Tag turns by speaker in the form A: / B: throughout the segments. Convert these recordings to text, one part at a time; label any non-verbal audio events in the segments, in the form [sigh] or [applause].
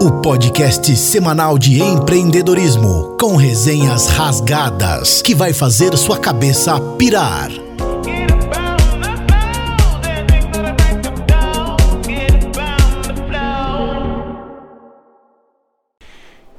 A: O podcast semanal de empreendedorismo com resenhas rasgadas que vai fazer sua cabeça pirar.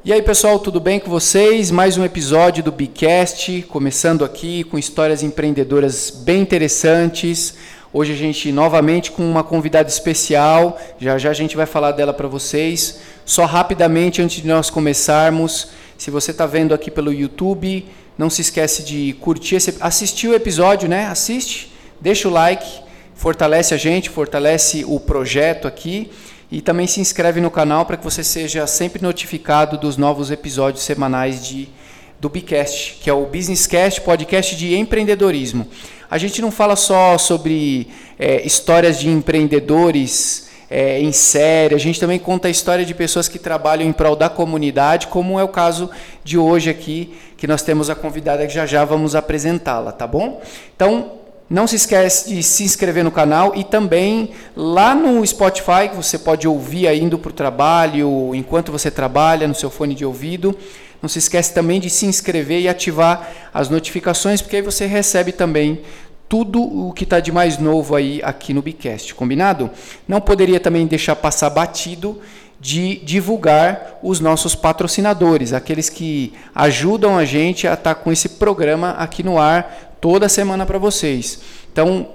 B: E aí pessoal, tudo bem com vocês? Mais um episódio do Bicast, começando aqui com histórias empreendedoras bem interessantes. Hoje a gente novamente com uma convidada especial, já já a gente vai falar dela para vocês. Só rapidamente antes de nós começarmos, se você está vendo aqui pelo YouTube, não se esquece de curtir, esse, assistir o episódio, né? Assiste, deixa o like, fortalece a gente, fortalece o projeto aqui. E também se inscreve no canal para que você seja sempre notificado dos novos episódios semanais de, do Bicast, que é o Business Cast, podcast de empreendedorismo. A gente não fala só sobre é, histórias de empreendedores é, em série, a gente também conta a história de pessoas que trabalham em prol da comunidade, como é o caso de hoje aqui, que nós temos a convidada que já já vamos apresentá-la, tá bom? Então, não se esquece de se inscrever no canal e também lá no Spotify, que você pode ouvir indo para o trabalho, enquanto você trabalha no seu fone de ouvido. Não se esquece também de se inscrever e ativar as notificações, porque aí você recebe também tudo o que está de mais novo aí aqui no Bicast, combinado? Não poderia também deixar passar batido de divulgar os nossos patrocinadores, aqueles que ajudam a gente a estar tá com esse programa aqui no ar toda semana para vocês. Então,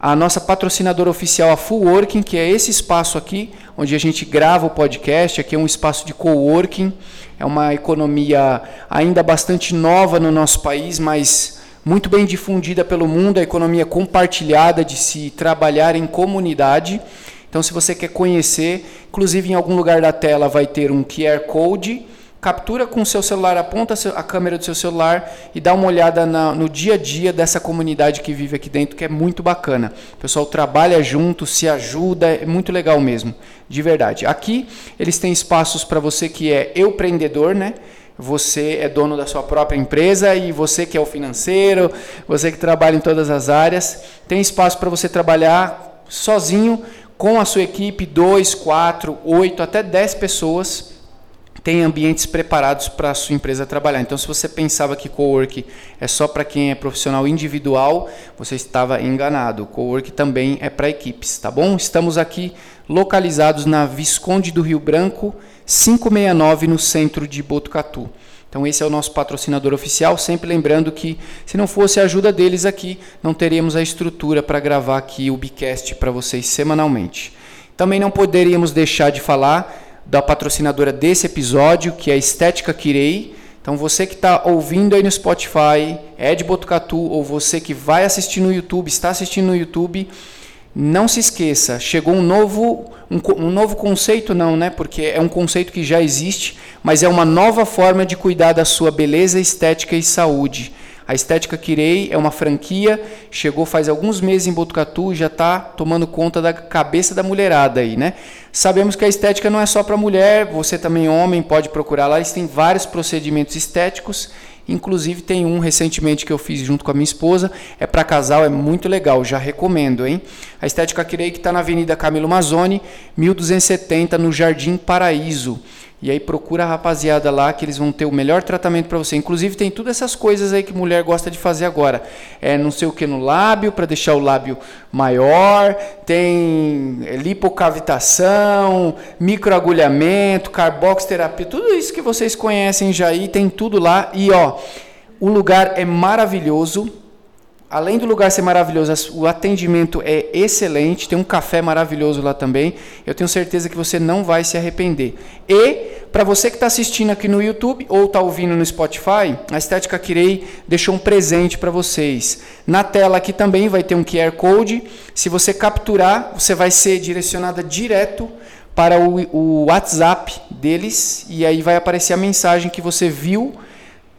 B: a nossa patrocinadora oficial, a Full Working, que é esse espaço aqui, onde a gente grava o podcast, aqui é um espaço de coworking, é uma economia ainda bastante nova no nosso país, mas muito bem difundida pelo mundo, a economia compartilhada de se trabalhar em comunidade. Então, se você quer conhecer, inclusive em algum lugar da tela vai ter um QR Code captura com o seu celular, aponta a câmera do seu celular e dá uma olhada na, no dia a dia dessa comunidade que vive aqui dentro, que é muito bacana. O pessoal trabalha junto, se ajuda, é muito legal mesmo, de verdade. Aqui eles têm espaços para você que é empreendedor, né? Você é dono da sua própria empresa e você que é o financeiro, você que trabalha em todas as áreas, tem espaço para você trabalhar sozinho com a sua equipe, dois, quatro, oito, até dez pessoas tem ambientes preparados para a sua empresa trabalhar. Então, se você pensava que cowork é só para quem é profissional individual, você estava enganado. Cowork também é para equipes, tá bom? Estamos aqui localizados na Visconde do Rio Branco, 569 no centro de Botucatu. Então esse é o nosso patrocinador oficial, sempre lembrando que se não fosse a ajuda deles aqui, não teríamos a estrutura para gravar aqui o Bicast para vocês semanalmente. Também não poderíamos deixar de falar da patrocinadora desse episódio, que é a Estética Kirei. Então você que está ouvindo aí no Spotify, é de Botucatu, ou você que vai assistir no YouTube, está assistindo no YouTube, não se esqueça, chegou um novo, um, um, novo conceito, não, né? Porque é um conceito que já existe, mas é uma nova forma de cuidar da sua beleza, estética e saúde. A Estética Kirei é uma franquia, chegou faz alguns meses em Botucatu e já está tomando conta da cabeça da mulherada aí, né? Sabemos que a estética não é só para mulher, você também homem pode procurar lá, eles têm vários procedimentos estéticos, inclusive tem um recentemente que eu fiz junto com a minha esposa, é para casal, é muito legal, já recomendo, hein? A Estética Kirei que está na Avenida Camilo Mazzoni, 1270, no Jardim Paraíso. E aí procura a rapaziada lá que eles vão ter o melhor tratamento para você. Inclusive tem todas essas coisas aí que mulher gosta de fazer agora. É não sei o que no lábio para deixar o lábio maior, tem lipocavitação, microagulhamento, carboxterapia, tudo isso que vocês conhecem já aí, tem tudo lá. E ó, o lugar é maravilhoso além do lugar ser maravilhoso, o atendimento é excelente, tem um café maravilhoso lá também. Eu tenho certeza que você não vai se arrepender. E para você que está assistindo aqui no YouTube ou está ouvindo no Spotify, a Estética Kirei deixou um presente para vocês. Na tela aqui também vai ter um QR Code. Se você capturar, você vai ser direcionada direto para o, o WhatsApp deles e aí vai aparecer a mensagem que você viu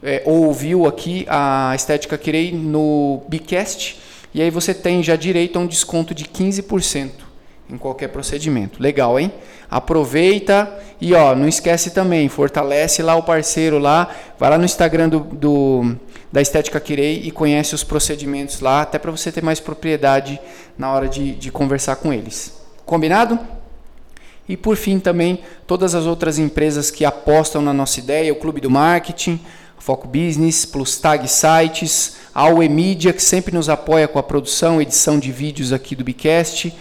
B: é, ouviu aqui a Estética Kirei no Bicast, e aí você tem já direito a um desconto de 15% em qualquer procedimento. Legal, hein? Aproveita e ó, não esquece também, fortalece lá o parceiro lá, vai lá no Instagram do, do da Estética Kirei e conhece os procedimentos lá, até para você ter mais propriedade na hora de, de conversar com eles. Combinado? E por fim também todas as outras empresas que apostam na nossa ideia, o Clube do Marketing, Foco Business, Plus Tag Sites, a UE Media, que sempre nos apoia com a produção, edição de vídeos aqui do Bicast,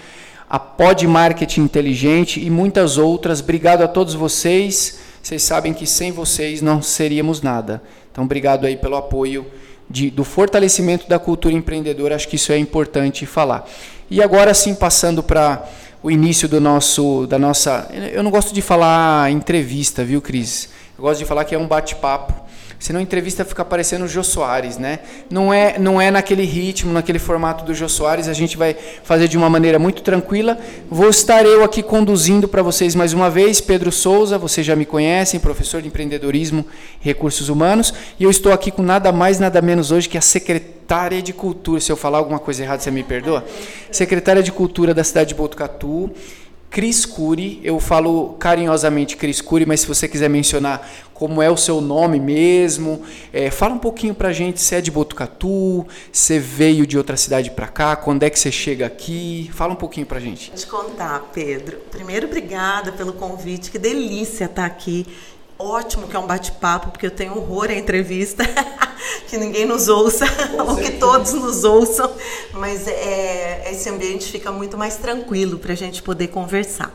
B: a Pod Marketing Inteligente e muitas outras. Obrigado a todos vocês. Vocês sabem que sem vocês não seríamos nada. Então, obrigado aí pelo apoio de, do fortalecimento da cultura empreendedora. Acho que isso é importante falar. E agora sim, passando para o início do nosso, da nossa. Eu não gosto de falar entrevista, viu, Cris? Eu gosto de falar que é um bate-papo Senão a entrevista fica parecendo o Jô Soares, né? Não é, não é naquele ritmo, naquele formato do Jô Soares, a gente vai fazer de uma maneira muito tranquila. Vou estar eu aqui conduzindo para vocês mais uma vez, Pedro Souza, vocês já me conhecem, professor de empreendedorismo e recursos humanos, e eu estou aqui com nada mais, nada menos hoje que a secretária de Cultura. Se eu falar alguma coisa errada, você me perdoa? Secretária de Cultura da cidade de Botucatu Cris Cury, eu falo carinhosamente Cris Cury, mas se você quiser mencionar como é o seu nome mesmo, é, fala um pouquinho pra gente. Se é de Botucatu, se veio de outra cidade para cá, quando é que você chega aqui, fala um pouquinho pra gente.
C: Vou te contar, Pedro. Primeiro, obrigada pelo convite, que delícia estar aqui ótimo que é um bate-papo, porque eu tenho horror à entrevista, [laughs] que ninguém nos ouça, [laughs] ou que todos nos ouçam, mas é, esse ambiente fica muito mais tranquilo para a gente poder conversar.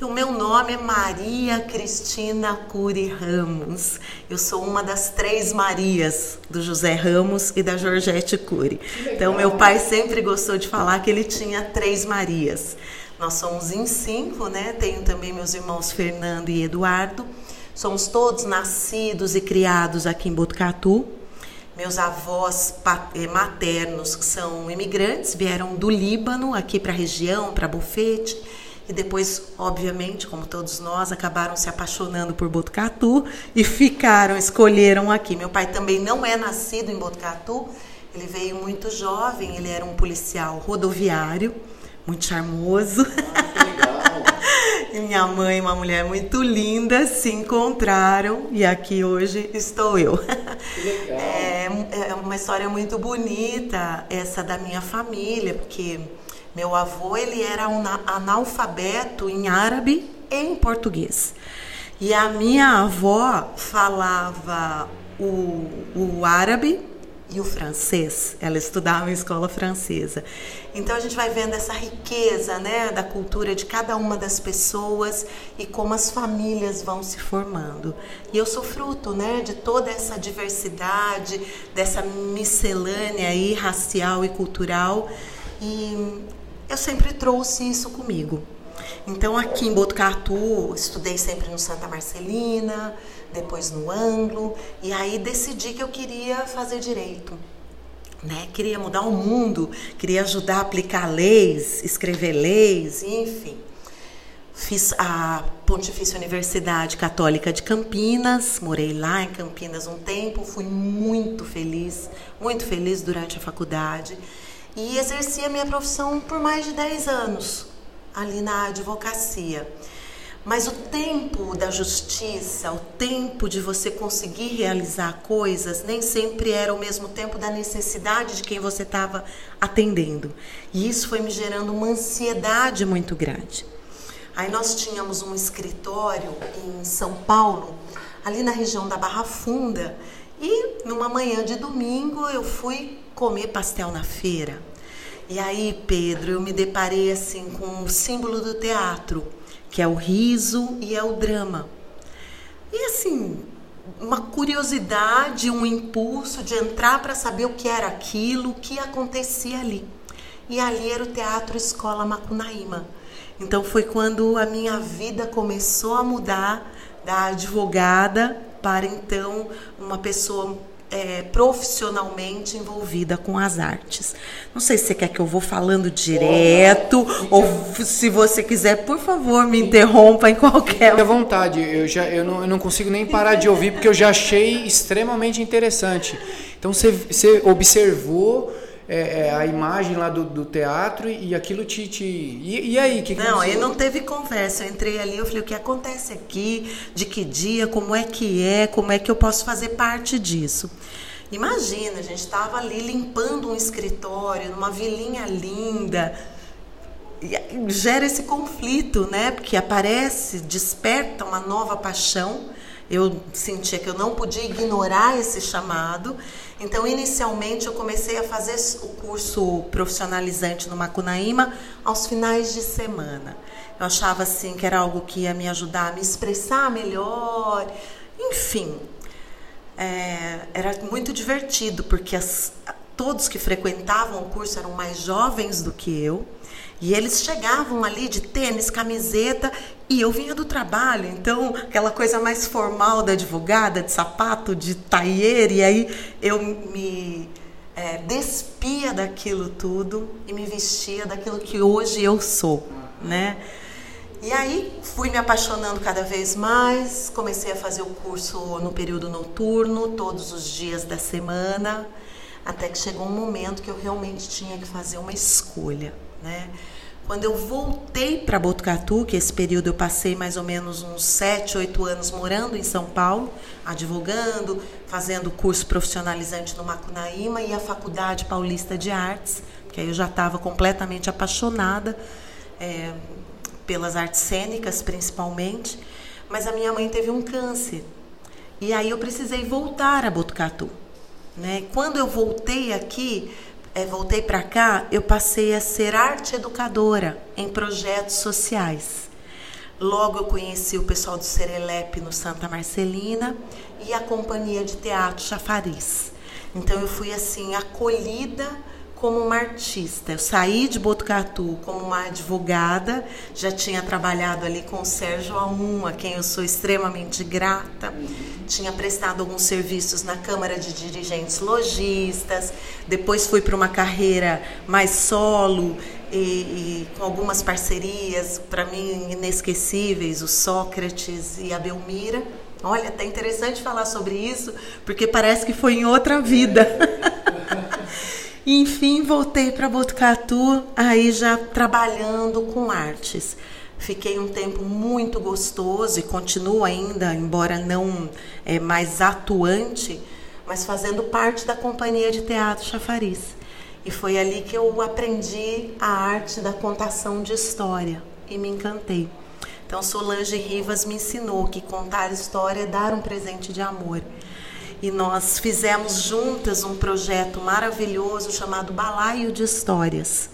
C: Então, meu nome é Maria Cristina Cury Ramos. Eu sou uma das três Marias do José Ramos e da Georgette Cury. Então, meu pai sempre gostou de falar que ele tinha três Marias. Nós somos em cinco, né? Tenho também meus irmãos Fernando e Eduardo. Somos todos nascidos e criados aqui em Botucatu. Meus avós eh, maternos, que são imigrantes, vieram do Líbano aqui para a região, para Bufete, e depois, obviamente, como todos nós, acabaram se apaixonando por Botucatu e ficaram, escolheram aqui. Meu pai também não é nascido em Botucatu, ele veio muito jovem, ele era um policial rodoviário, muito charmoso. Ah, [laughs] e minha mãe, uma mulher muito linda, se encontraram e aqui hoje estou eu. [laughs] É, é uma história muito bonita essa da minha família, porque meu avô ele era um analfabeto em árabe e em português. E a minha avó falava o, o árabe e o francês. Ela estudava em escola francesa. Então a gente vai vendo essa riqueza, né, da cultura de cada uma das pessoas e como as famílias vão se formando. E eu sou fruto, né, de toda essa diversidade, dessa miscelânea aí racial e cultural. E eu sempre trouxe isso comigo. Então aqui em Botucatu, estudei sempre no Santa Marcelina, depois no Anglo, e aí decidi que eu queria fazer direito. Né? Queria mudar o mundo, queria ajudar a aplicar leis, escrever leis, enfim. Fiz a Pontifícia Universidade Católica de Campinas, morei lá em Campinas um tempo, fui muito feliz, muito feliz durante a faculdade e exerci a minha profissão por mais de 10 anos ali na advocacia. Mas o tempo da justiça, o tempo de você conseguir realizar coisas, nem sempre era o mesmo tempo da necessidade de quem você estava atendendo. E isso foi me gerando uma ansiedade muito grande. Aí nós tínhamos um escritório em São Paulo, ali na região da Barra Funda, e numa manhã de domingo eu fui comer pastel na feira. E aí, Pedro, eu me deparei assim com o símbolo do teatro que é o riso e é o drama. E assim, uma curiosidade, um impulso de entrar para saber o que era aquilo, o que acontecia ali. E ali era o Teatro Escola Macunaíma. Então foi quando a minha vida começou a mudar da advogada para então uma pessoa é, profissionalmente envolvida com as artes. Não sei se você quer que eu vou falando direto ou se você quiser, por favor, me interrompa em qualquer.
B: Fique à vontade, eu, já, eu, não, eu não consigo nem parar de ouvir porque eu já achei extremamente interessante. Então você, você observou é, é, a imagem lá do, do, teatro e aquilo te. te... E, e aí? Que
C: que não, aí não teve conversa. Eu entrei ali, eu falei, o que acontece aqui? De que dia? Como é que é? Como é que eu posso fazer parte disso? Imagina, a gente estava ali limpando um escritório, numa vilinha linda. gera esse conflito, né? Porque aparece, desperta uma nova paixão. Eu sentia que eu não podia ignorar esse chamado. Então, inicialmente, eu comecei a fazer o curso profissionalizante no Macunaíma aos finais de semana. Eu achava assim que era algo que ia me ajudar a me expressar melhor, enfim. É, era muito divertido, porque as, todos que frequentavam o curso eram mais jovens do que eu. E eles chegavam ali de tênis, camiseta, e eu vinha do trabalho, então aquela coisa mais formal da advogada, de sapato, de taier, e aí eu me é, despia daquilo tudo e me vestia daquilo que hoje eu sou, né? E aí fui me apaixonando cada vez mais, comecei a fazer o curso no período noturno, todos os dias da semana, até que chegou um momento que eu realmente tinha que fazer uma escolha, né? Quando eu voltei para Botucatu, que esse período eu passei mais ou menos uns 7, 8 anos morando em São Paulo, advogando, fazendo curso profissionalizante no Macunaíma e a Faculdade Paulista de Artes, que aí eu já estava completamente apaixonada. É, pelas artes cênicas principalmente, mas a minha mãe teve um câncer. E aí eu precisei voltar a Botucatu. Né? Quando eu voltei aqui, é, voltei para cá, eu passei a ser arte educadora em projetos sociais. Logo eu conheci o pessoal do Serelepe no Santa Marcelina e a companhia de teatro Chafariz. Então eu fui assim acolhida como uma artista. Eu saí de Botucatu como uma advogada, já tinha trabalhado ali com o Sérgio Aum, a quem eu sou extremamente grata. Tinha prestado alguns serviços na Câmara de Dirigentes Logistas, depois fui para uma carreira mais solo e, e com algumas parcerias, para mim inesquecíveis, o Sócrates e a Belmira. Olha, até interessante falar sobre isso, porque parece que foi em outra vida. [laughs] enfim, voltei para Botucatu, aí já trabalhando com artes. Fiquei um tempo muito gostoso e continuo ainda, embora não é, mais atuante, mas fazendo parte da companhia de teatro Chafariz. E foi ali que eu aprendi a arte da contação de história e me encantei. Então Solange Rivas me ensinou que contar história é dar um presente de amor e nós fizemos juntas um projeto maravilhoso chamado Balaio de Histórias.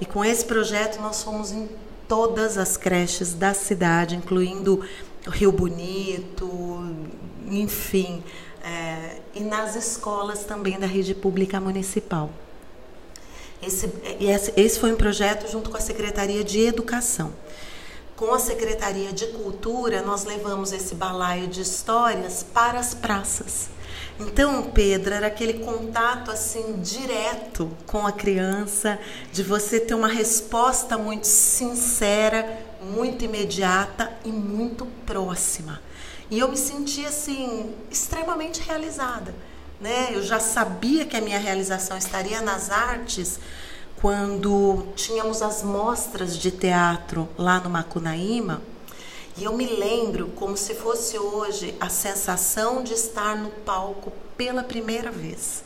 C: E com esse projeto nós fomos em todas as creches da cidade, incluindo Rio Bonito, enfim, é, e nas escolas também da rede pública municipal. Esse, esse foi um projeto junto com a Secretaria de Educação. Com a Secretaria de Cultura, nós levamos esse balaio de histórias para as praças. Então, Pedro, era aquele contato assim direto com a criança, de você ter uma resposta muito sincera, muito imediata e muito próxima. E eu me sentia assim extremamente realizada, né? Eu já sabia que a minha realização estaria nas artes quando tínhamos as mostras de teatro lá no Macunaíma e eu me lembro como se fosse hoje a sensação de estar no palco pela primeira vez.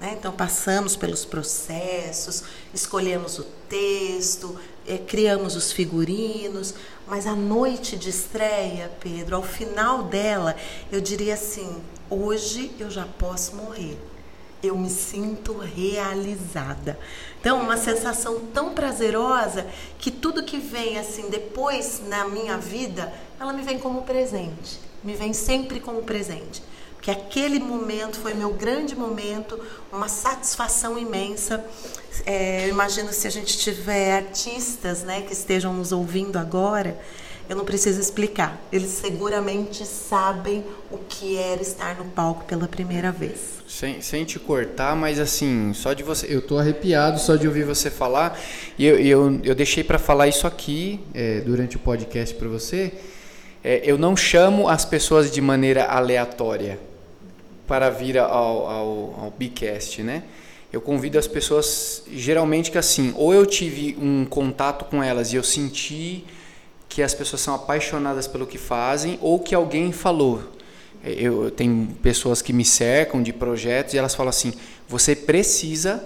C: Né? Então, passamos pelos processos, escolhemos o texto, é, criamos os figurinos, mas a noite de estreia, Pedro, ao final dela, eu diria assim: hoje eu já posso morrer eu me sinto realizada. Então, uma sensação tão prazerosa que tudo que vem assim depois na minha vida, ela me vem como presente. Me vem sempre como presente. Porque aquele momento foi meu grande momento, uma satisfação imensa. É, eu imagino se a gente tiver artistas né, que estejam nos ouvindo agora, eu não preciso explicar. Eles seguramente sabem o que era estar no palco pela primeira vez.
B: Sem, sem te cortar, mas assim, só de você. Eu tô arrepiado só de ouvir você falar. E eu, eu, eu deixei para falar isso aqui é, durante o podcast para você. É, eu não chamo as pessoas de maneira aleatória para vir ao, ao, ao né? Eu convido as pessoas geralmente que assim, ou eu tive um contato com elas e eu senti que as pessoas são apaixonadas pelo que fazem, ou que alguém falou eu, tenho pessoas que me cercam de projetos e elas falam assim: você precisa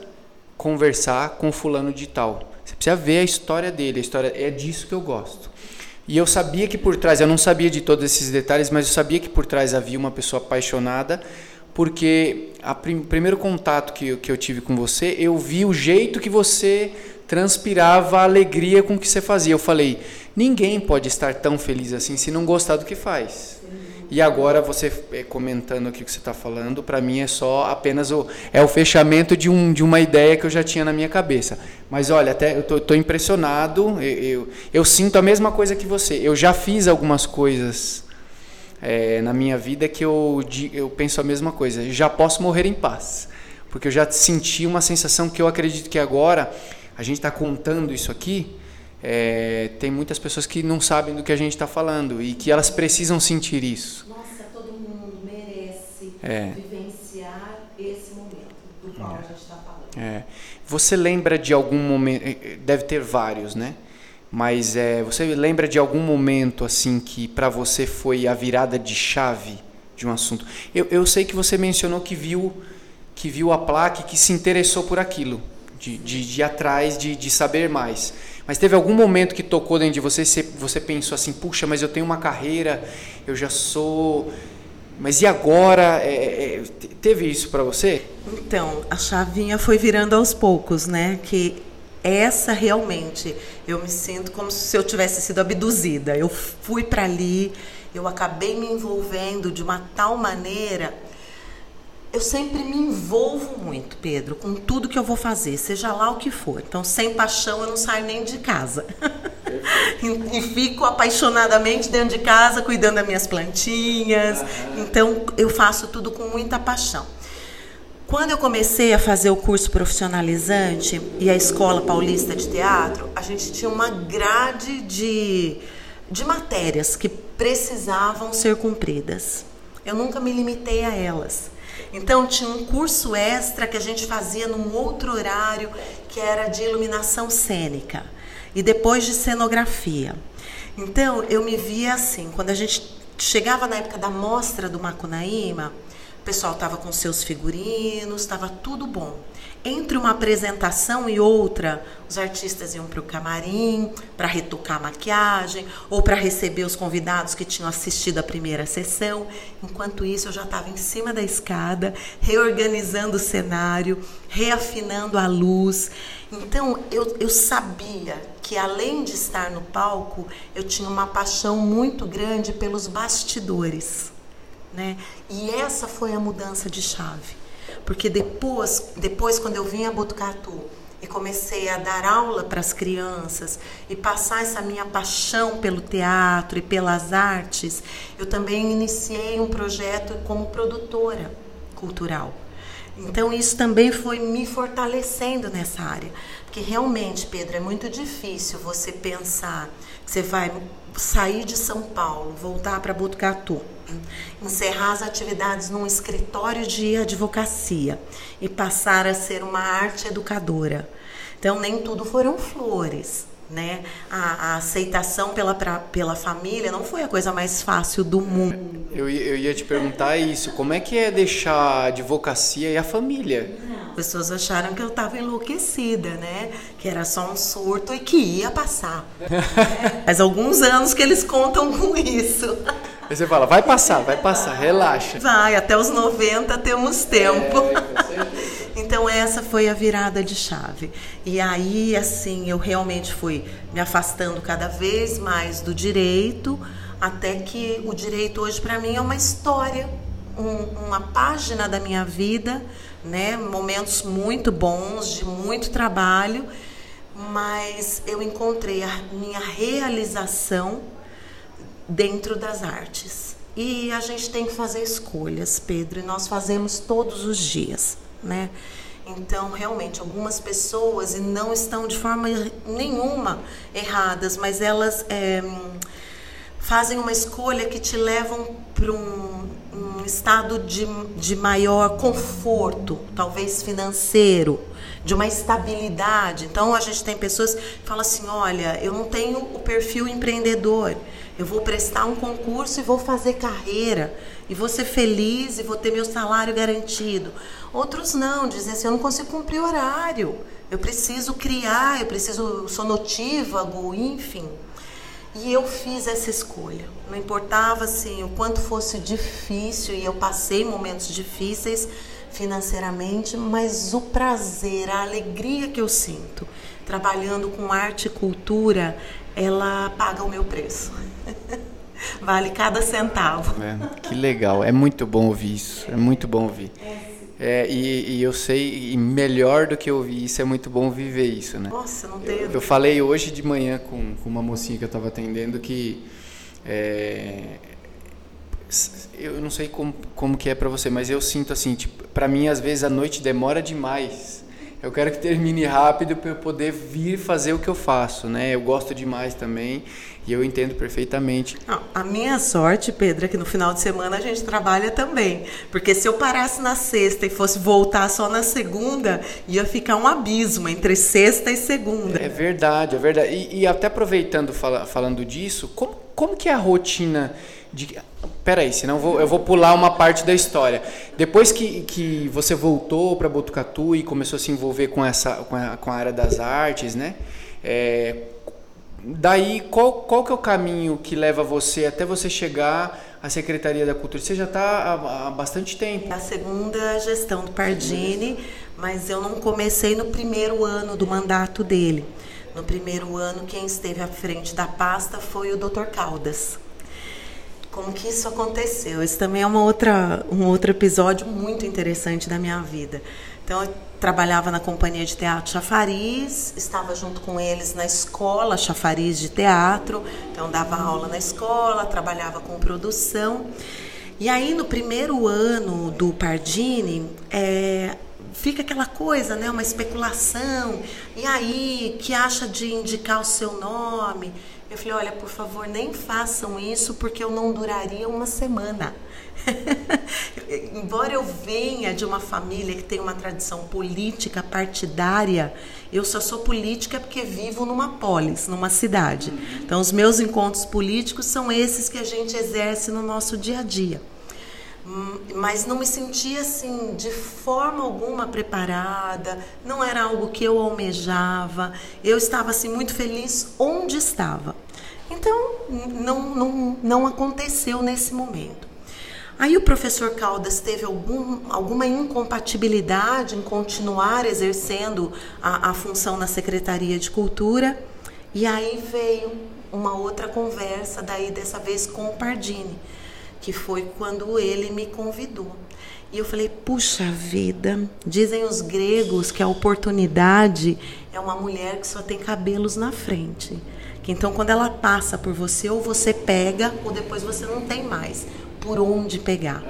B: conversar com fulano de tal. Você precisa ver a história dele, a história é disso que eu gosto. E eu sabia que por trás, eu não sabia de todos esses detalhes, mas eu sabia que por trás havia uma pessoa apaixonada, porque o prim primeiro contato que que eu tive com você, eu vi o jeito que você transpirava a alegria com que você fazia. Eu falei, ninguém pode estar tão feliz assim se não gostar do que faz. E agora você eh, comentando aqui o que você está falando, para mim é só apenas o é o fechamento de, um, de uma ideia que eu já tinha na minha cabeça. Mas olha, até eu tô impressionado. Eu, eu, eu, sinto a mesma coisa que você. Eu já fiz algumas coisas é, na minha vida que eu, eu penso a mesma coisa. Já posso morrer em paz, porque eu já senti uma sensação que eu acredito que agora a gente está contando isso aqui é, tem muitas pessoas que não sabem do que a gente está falando e que elas precisam sentir isso.
C: Nossa, todo mundo merece é. vivenciar esse momento do qual é. a gente está falando.
B: É. Você lembra de algum momento? É, é, deve ter vários, né? Mas é, você lembra de algum momento assim que para você foi a virada de chave de um assunto? Eu, eu sei que você mencionou que viu que viu a placa e que se interessou por aquilo, de, de, de ir atrás, de, de saber mais. Mas teve algum momento que tocou dentro de você, você pensou assim, puxa, mas eu tenho uma carreira, eu já sou. Mas e agora? É, é, é teve isso para você?
C: Então, a chavinha foi virando aos poucos, né? Que essa realmente, eu me sinto como se eu tivesse sido abduzida. Eu fui para ali, eu acabei me envolvendo de uma tal maneira eu sempre me envolvo muito, Pedro, com tudo que eu vou fazer, seja lá o que for. Então, sem paixão, eu não saio nem de casa. [laughs] e, fico apaixonadamente dentro de casa, cuidando das minhas plantinhas. Então, eu faço tudo com muita paixão. Quando eu comecei a fazer o curso profissionalizante e a Escola Paulista de Teatro, a gente tinha uma grade de, de matérias que precisavam ser cumpridas. Eu nunca me limitei a elas. Então tinha um curso extra que a gente fazia num outro horário, que era de iluminação cênica e depois de cenografia. Então eu me via assim, quando a gente chegava na época da mostra do Macunaíma, o pessoal estava com seus figurinos, estava tudo bom. Entre uma apresentação e outra, os artistas iam para o camarim para retocar a maquiagem ou para receber os convidados que tinham assistido a primeira sessão. Enquanto isso, eu já estava em cima da escada, reorganizando o cenário, reafinando a luz. Então, eu, eu sabia que além de estar no palco, eu tinha uma paixão muito grande pelos bastidores. Né? E essa foi a mudança de chave porque depois, depois quando eu vim a Botucatu e comecei a dar aula para as crianças e passar essa minha paixão pelo teatro e pelas artes, eu também iniciei um projeto como produtora cultural. Então isso também foi me fortalecendo nessa área, porque realmente, Pedro, é muito difícil você pensar que você vai sair de São Paulo, voltar para Botucatu encerrar as atividades num escritório de advocacia e passar a ser uma arte educadora. Então, nem tudo foram flores. Né? A, a, aceitação pela, pra, pela família não foi a coisa mais fácil do mundo.
B: Eu, eu ia te perguntar isso: como é que é deixar a advocacia e a família?
C: As pessoas acharam que eu estava enlouquecida, né? Que era só um surto e que ia passar. [laughs] Faz alguns anos que eles contam com isso.
B: Aí você fala, vai passar, vai passar, relaxa.
C: Vai, até os 90 temos tempo. É, [laughs] então essa foi a virada de chave. E aí, assim, eu realmente fui me afastando cada vez mais do direito, até que o direito hoje para mim é uma história, um, uma página da minha vida, né? Momentos muito bons, de muito trabalho, mas eu encontrei a minha realização dentro das artes. E a gente tem que fazer escolhas, Pedro, e nós fazemos todos os dias, né? Então, realmente, algumas pessoas, e não estão de forma nenhuma erradas, mas elas é, fazem uma escolha que te levam para um, um estado de, de maior conforto, talvez financeiro, de uma estabilidade. Então, a gente tem pessoas que falam assim: olha, eu não tenho o perfil empreendedor eu vou prestar um concurso e vou fazer carreira, e vou ser feliz e vou ter meu salário garantido. Outros não, dizem assim: eu não consigo cumprir horário, Eu preciso criar, eu preciso, eu sou notívago, enfim. E eu fiz essa escolha. Não importava assim o quanto fosse difícil e eu passei momentos difíceis financeiramente, mas o prazer, a alegria que eu sinto trabalhando com arte e cultura, ela paga o meu preço. [laughs] vale cada centavo.
B: É, que legal, é muito bom ouvir isso, é muito bom ouvir. É, e, e, eu sei, e melhor do que ouvir isso, é muito bom viver isso, né?
C: Nossa, não tenho.
B: Eu, eu falei hoje de manhã com, com uma mocinha que eu estava atendendo que é, eu não sei como, como que é para você, mas eu sinto assim, tipo, para mim às vezes a noite demora demais eu quero que termine rápido para eu poder vir fazer o que eu faço, né? Eu gosto demais também e eu entendo perfeitamente.
C: Não, a minha sorte, Pedro, é que no final de semana a gente trabalha também. Porque se eu parasse na sexta e fosse voltar só na segunda, ia ficar um abismo entre sexta e segunda.
B: É verdade, é verdade. E, e até aproveitando, fala, falando disso, como, como que é a rotina de Peraí, senão eu vou, eu vou pular uma parte da história. Depois que, que você voltou para Botucatu e começou a se envolver com, essa, com, a, com a área das artes, né? É, daí, qual, qual que é o caminho que leva você até você chegar à Secretaria da Cultura? Você já está há, há, bastante tempo.
C: A segunda gestão do Pardini, mas eu não comecei no primeiro ano do mandato dele. No primeiro ano, quem esteve à frente da pasta foi o Dr. Caldas como que isso aconteceu. Esse também é uma outra, um outro episódio muito interessante da minha vida. Então, eu trabalhava na companhia de teatro Chafariz, estava junto com eles na escola Chafariz de teatro, então dava aula na escola, trabalhava com produção. E aí, no primeiro ano do Pardini, é, fica aquela coisa, né, uma especulação. E aí, que acha de indicar o seu nome? Eu falei, olha, por favor, nem façam isso porque eu não duraria uma semana. [laughs] Embora eu venha de uma família que tem uma tradição política partidária, eu só sou política porque vivo numa polis, numa cidade. Então, os meus encontros políticos são esses que a gente exerce no nosso dia a dia. Hum, mas não me sentia assim de forma alguma preparada, não era algo que eu almejava. Eu estava assim muito feliz onde estava. Então, não, não, não aconteceu nesse momento. Aí o professor Caldas teve algum, alguma incompatibilidade em continuar exercendo a, a função na Secretaria de Cultura, e aí veio uma outra conversa, daí dessa vez com o Pardini, que foi quando ele me convidou. E eu falei, puxa vida, dizem os gregos que a oportunidade é uma mulher que só tem cabelos na frente. Então, quando ela passa por você, ou você pega, ou depois você não tem mais por onde pegar.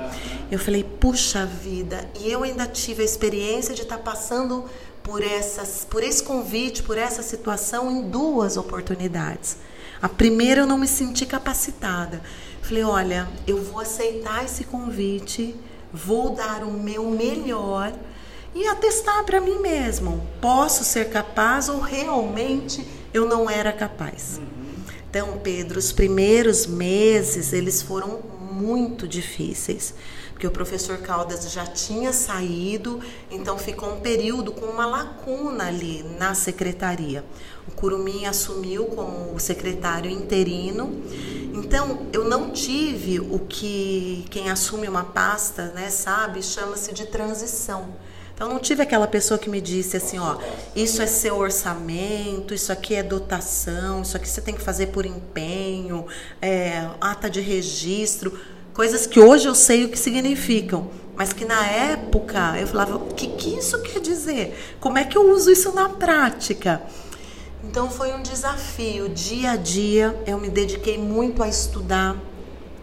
C: Eu falei, puxa vida, e eu ainda tive a experiência de estar tá passando por, essas, por esse convite, por essa situação em duas oportunidades. A primeira eu não me senti capacitada. Falei, olha, eu vou aceitar esse convite, vou dar o meu melhor e atestar para mim mesmo, posso ser capaz ou realmente eu não era capaz. Então, Pedro, os primeiros meses eles foram muito difíceis, porque o professor Caldas já tinha saído, então ficou um período com uma lacuna ali na secretaria. O Curumim assumiu como secretário interino, então eu não tive o que quem assume uma pasta, né, sabe, chama-se de transição. Então não tive aquela pessoa que me disse assim, ó, isso é seu orçamento, isso aqui é dotação, isso aqui você tem que fazer por empenho, é, ata de registro, coisas que hoje eu sei o que significam, mas que na época eu falava, o que, que isso quer dizer? Como é que eu uso isso na prática? Então foi um desafio, dia a dia eu me dediquei muito a estudar,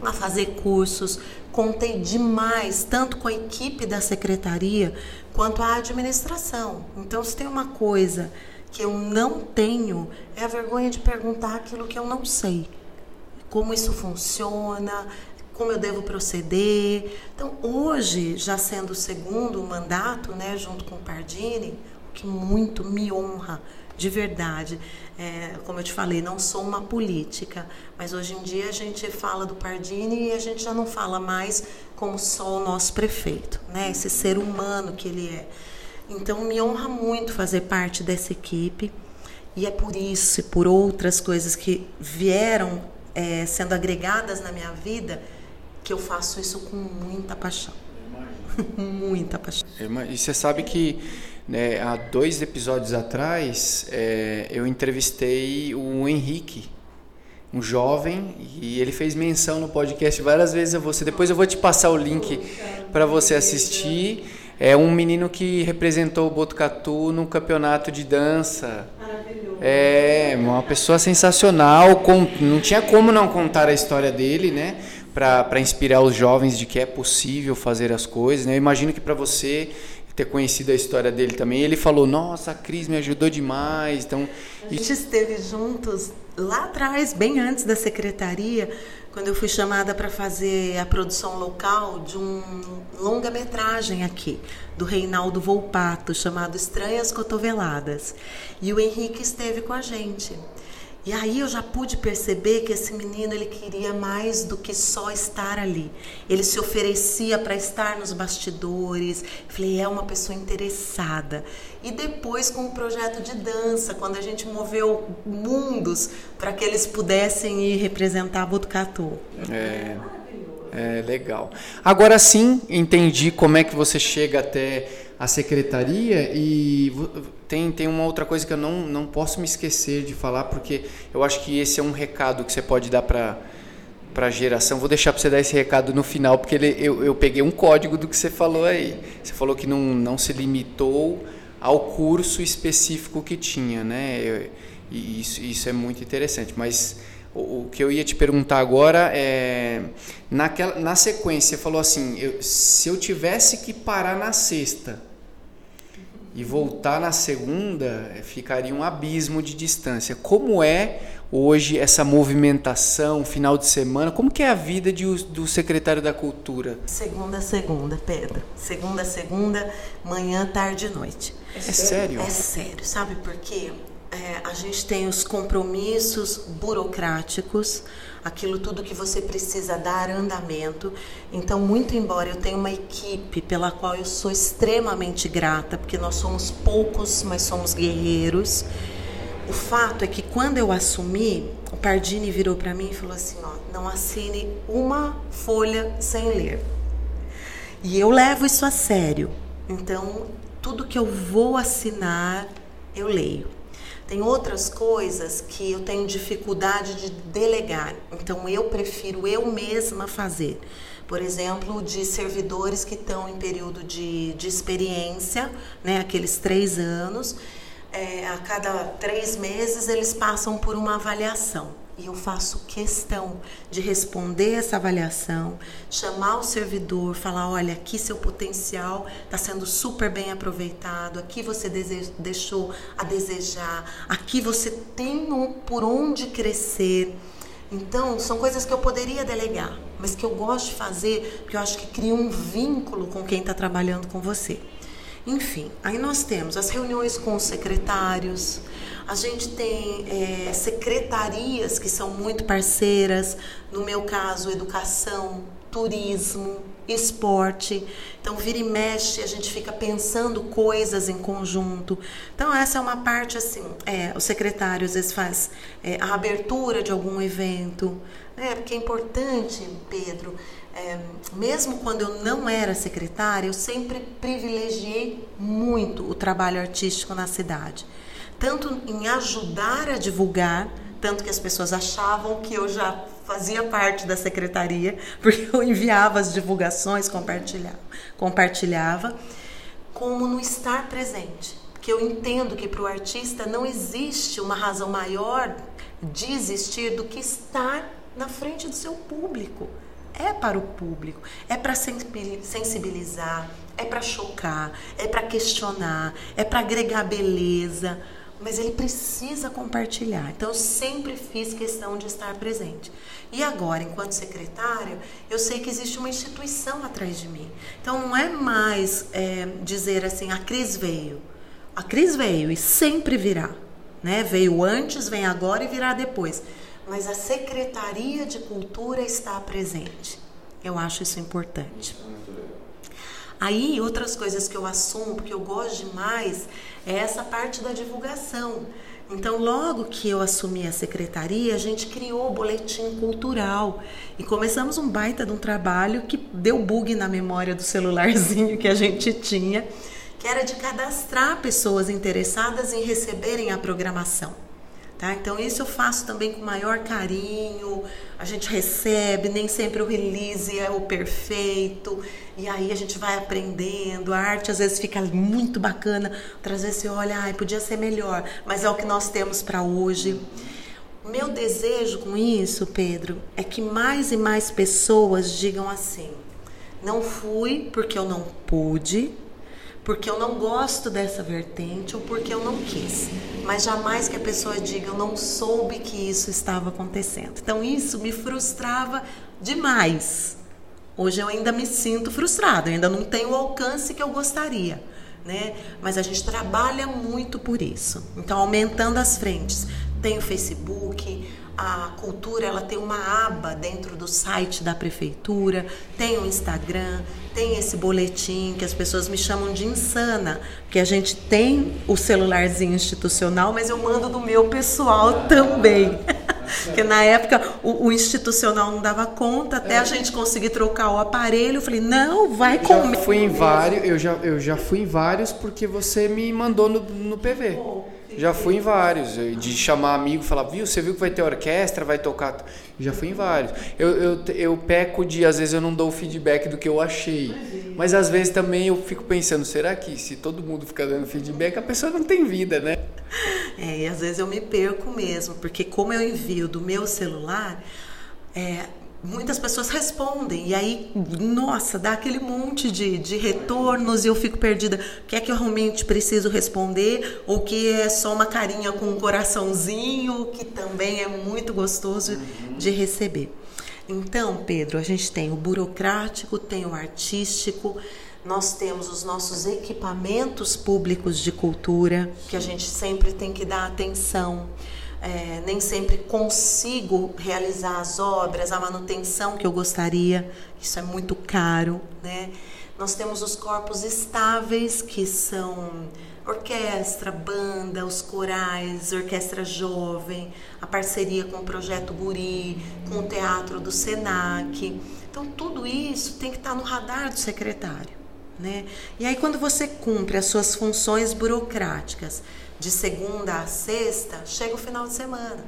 C: a fazer cursos, contei demais, tanto com a equipe da secretaria quanto à administração. Então, se tem uma coisa que eu não tenho, é a vergonha de perguntar aquilo que eu não sei. Como isso funciona, como eu devo proceder. Então, hoje, já sendo o segundo mandato, né, junto com o Pardini, o que muito me honra, de verdade. É, como eu te falei, não sou uma política, mas hoje em dia a gente fala do Pardini e a gente já não fala mais como só o nosso prefeito, né? Esse ser humano que ele é. Então me honra muito fazer parte dessa equipe e é por isso e por outras coisas que vieram é, sendo agregadas na minha vida que eu faço isso com muita paixão. [laughs] muita paixão.
B: E você sabe que né, há dois episódios atrás é, eu entrevistei o Henrique, um jovem, e ele fez menção no podcast várias vezes a você. Depois eu vou te passar o link para você assistir. É um menino que representou o Botucatu no campeonato de dança. É, uma pessoa sensacional. Com, não tinha como não contar a história dele, né? Para inspirar os jovens de que é possível fazer as coisas. Né? Eu imagino que para você ter conhecido a história dele também. Ele falou: Nossa, a Cris me ajudou demais. Então,
C: a gente esteve juntos lá atrás, bem antes da secretaria, quando eu fui chamada para fazer a produção local de um longa-metragem aqui, do Reinaldo Volpato, chamado Estranhas Cotoveladas. E o Henrique esteve com a gente. E aí eu já pude perceber que esse menino ele queria mais do que só estar ali. Ele se oferecia para estar nos bastidores. Falei, é uma pessoa interessada. E depois com o projeto de dança, quando a gente moveu mundos para que eles pudessem ir representar Botucatu.
B: É, é legal. Agora sim, entendi como é que você chega até a secretaria e tem, tem uma outra coisa que eu não, não posso me esquecer de falar, porque eu acho que esse é um recado que você pode dar para para a geração. Vou deixar para você dar esse recado no final, porque ele, eu, eu peguei um código do que você falou aí. Você falou que não, não se limitou ao curso específico que tinha, né? E isso, isso é muito interessante. Mas o, o que eu ia te perguntar agora é naquela, na sequência, você falou assim: eu, se eu tivesse que parar na sexta e voltar na segunda eh, ficaria um abismo de distância. Como é hoje essa movimentação, final de semana? Como que é a vida de, do secretário da Cultura?
C: Segunda segunda, Pedro. Segunda segunda, manhã, tarde e noite.
B: É sério?
C: É sério. Sabe por quê? É, a gente tem os compromissos burocráticos, aquilo tudo que você precisa dar andamento. Então, muito embora eu tenha uma equipe pela qual eu sou extremamente grata, porque nós somos poucos, mas somos guerreiros. O fato é que quando eu assumi, o Pardini virou para mim e falou assim: ó, não assine uma folha sem ler. E eu levo isso a sério. Então, tudo que eu vou assinar, eu leio. Tem outras coisas que eu tenho dificuldade de delegar, então eu prefiro eu mesma fazer. Por exemplo, de servidores que estão em período de, de experiência, né, aqueles três anos, é, a cada três meses eles passam por uma avaliação. E eu faço questão de responder essa avaliação, chamar o servidor, falar: olha, aqui seu potencial está sendo super bem aproveitado, aqui você deixou a desejar, aqui você tem um, por onde crescer. Então, são coisas que eu poderia delegar, mas que eu gosto de fazer porque eu acho que cria um vínculo com quem está trabalhando com você. Enfim, aí nós temos as reuniões com os secretários, a gente tem é, secretarias que são muito parceiras, no meu caso, educação, turismo, esporte. Então, vira e mexe, a gente fica pensando coisas em conjunto. Então, essa é uma parte assim: é, o secretário às vezes faz é, a abertura de algum evento, né? Porque é importante, Pedro. É, mesmo quando eu não era secretária, eu sempre privilegiei muito o trabalho artístico na cidade tanto em ajudar a divulgar, tanto que as pessoas achavam que eu já fazia parte da secretaria, [laughs] porque eu enviava as divulgações, compartilhava, compartilhava como no estar presente. Porque eu entendo que para o artista não existe uma razão maior de existir do que estar na frente do seu público. É para o público, é para sensibilizar, é para chocar, é para questionar, é para agregar beleza mas ele precisa compartilhar. Então, eu sempre fiz questão de estar presente. E agora, enquanto secretária, eu sei que existe uma instituição atrás de mim. Então, não é mais é, dizer assim: a Cris veio. A Cris veio e sempre virá. Né? Veio antes, vem agora e virá depois. Mas a Secretaria de Cultura está presente. Eu acho isso importante. Aí, outras coisas que eu assumo, porque eu gosto demais, é essa parte da divulgação. Então, logo que eu assumi a secretaria, a gente criou o boletim cultural e começamos um baita de um trabalho que deu bug na memória do celularzinho que a gente tinha, que era de cadastrar pessoas interessadas em receberem a programação. Tá? Então, isso eu faço também com maior carinho. A gente recebe, nem sempre o release é o perfeito. E aí a gente vai aprendendo. A arte às vezes fica muito bacana, outras vezes você olha, ai, podia ser melhor, mas é o que nós temos para hoje. Meu desejo com isso, Pedro, é que mais e mais pessoas digam assim: não fui porque eu não pude, porque eu não gosto dessa vertente ou porque eu não quis. Mas jamais que a pessoa diga eu não soube que isso estava acontecendo. Então isso me frustrava demais. Hoje eu ainda me sinto frustrada, ainda não tenho o alcance que eu gostaria. Né? Mas a gente trabalha muito por isso. Então, aumentando as frentes. Tem o Facebook, a cultura ela tem uma aba dentro do site da prefeitura, tem o Instagram, tem esse boletim que as pessoas me chamam de insana, porque a gente tem o celularzinho institucional, mas eu mando do meu pessoal também. [laughs] Porque na época o, o, institucional não dava conta, até a gente conseguir trocar o aparelho, eu falei, não, vai comer.
B: Fui em vários, eu já, eu já fui em vários porque você me mandou no, no PV. Já fui em vários, de chamar amigo e falar, viu, você viu que vai ter orquestra, vai tocar. Já fui em vários. Eu, eu, eu peco de, às vezes eu não dou o feedback do que eu achei. Mas às vezes também eu fico pensando, será que se todo mundo ficar dando feedback, a pessoa não tem vida, né?
C: É, e às vezes eu me perco mesmo, porque como eu envio do meu celular, é, muitas pessoas respondem e aí, nossa, dá aquele monte de, de retornos e eu fico perdida. O que é que eu realmente preciso responder? Ou que é só uma carinha com um coraçãozinho, que também é muito gostoso de receber. Então, Pedro, a gente tem o burocrático, tem o artístico, nós temos os nossos equipamentos públicos de cultura, que a gente sempre tem que dar atenção é, nem sempre consigo realizar as obras, a manutenção que eu gostaria, isso é muito caro, né? Nós temos os corpos estáveis, que são orquestra, banda, os corais, orquestra jovem, a parceria com o Projeto Guri, com o Teatro do Senac. Então, tudo isso tem que estar no radar do secretário. Né? E aí, quando você cumpre as suas funções burocráticas, de segunda a sexta, chega o final de semana.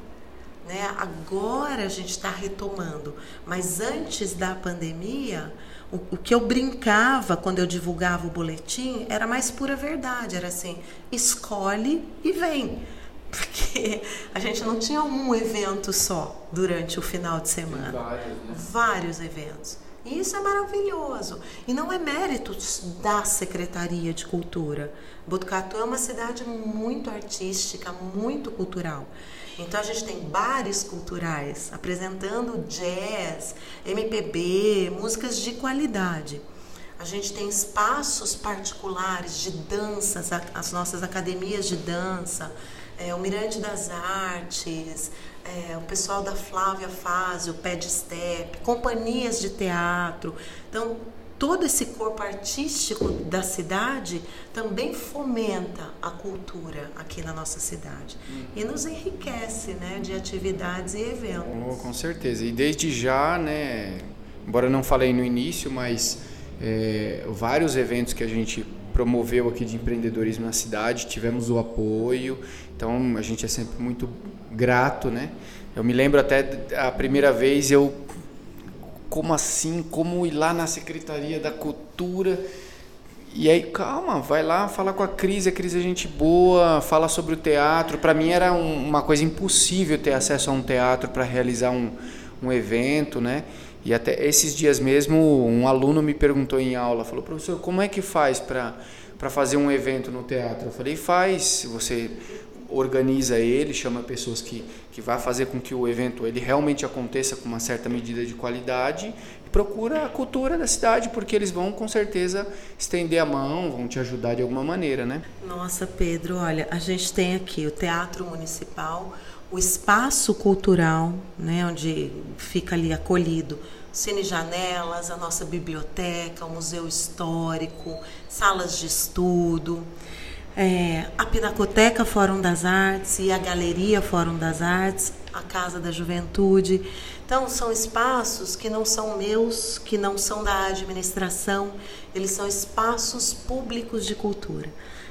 C: Né? Agora a gente está retomando, mas antes da pandemia, o, o, que eu brincava quando eu divulgava o boletim era mais pura verdade, era assim, escolhe e vem. [laughs] Porque a gente não tinha um evento só durante o final de semana. Vários, né? vários eventos. E isso é maravilhoso. E não é mérito da Secretaria de Cultura. Botucatu é uma cidade muito artística, muito cultural. Então a gente tem bares culturais apresentando jazz, MPB, músicas de qualidade. A gente tem espaços particulares de danças, as nossas academias de dança, é, o Mirante das Artes, é, o pessoal da Flávia faz o pé de step, companhias de teatro. Então, todo esse corpo artístico da cidade também fomenta a cultura aqui na nossa cidade e nos enriquece né, de atividades e eventos.
B: Oh, com certeza. E desde já, né, embora não falei no início, mas é, vários eventos que a gente promoveu aqui de empreendedorismo na cidade, tivemos o apoio, então a gente é sempre muito grato, né? Eu me lembro até a primeira vez eu como assim, como ir lá na Secretaria da Cultura e aí, calma, vai lá falar com a Cris, a Cris é gente boa, fala sobre o teatro. Para mim era um, uma coisa impossível ter acesso a um teatro para realizar um, um evento, né? E até esses dias mesmo, um aluno me perguntou em aula, falou, professor, como é que faz para fazer um evento no teatro? Eu falei, faz, você organiza ele, chama pessoas que, que vai fazer com que o evento ele realmente aconteça com uma certa medida de qualidade e procura a cultura da cidade, porque eles vão com certeza estender a mão, vão te ajudar de alguma maneira, né?
C: Nossa, Pedro, olha, a gente tem aqui o Teatro Municipal, o espaço cultural, né, onde fica ali acolhido Cine Janelas, a nossa biblioteca, o Museu Histórico, salas de estudo, é, a Pinacoteca Fórum das Artes e a Galeria Fórum das Artes, a Casa da Juventude. Então, são espaços que não são meus, que não são da administração, eles são espaços públicos de cultura.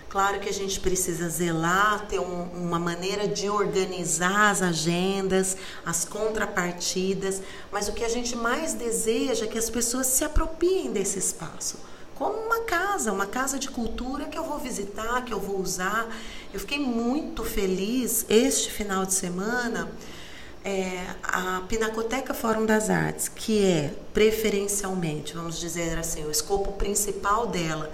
C: Claro que a gente precisa zelar, ter um, uma maneira de organizar as agendas, as contrapartidas, mas o que a gente mais deseja é que as pessoas se apropriem desse espaço como uma casa, uma casa de cultura que eu vou visitar, que eu vou usar. Eu fiquei muito feliz este final de semana é, a Pinacoteca Fórum das Artes, que é preferencialmente, vamos dizer assim, o escopo principal dela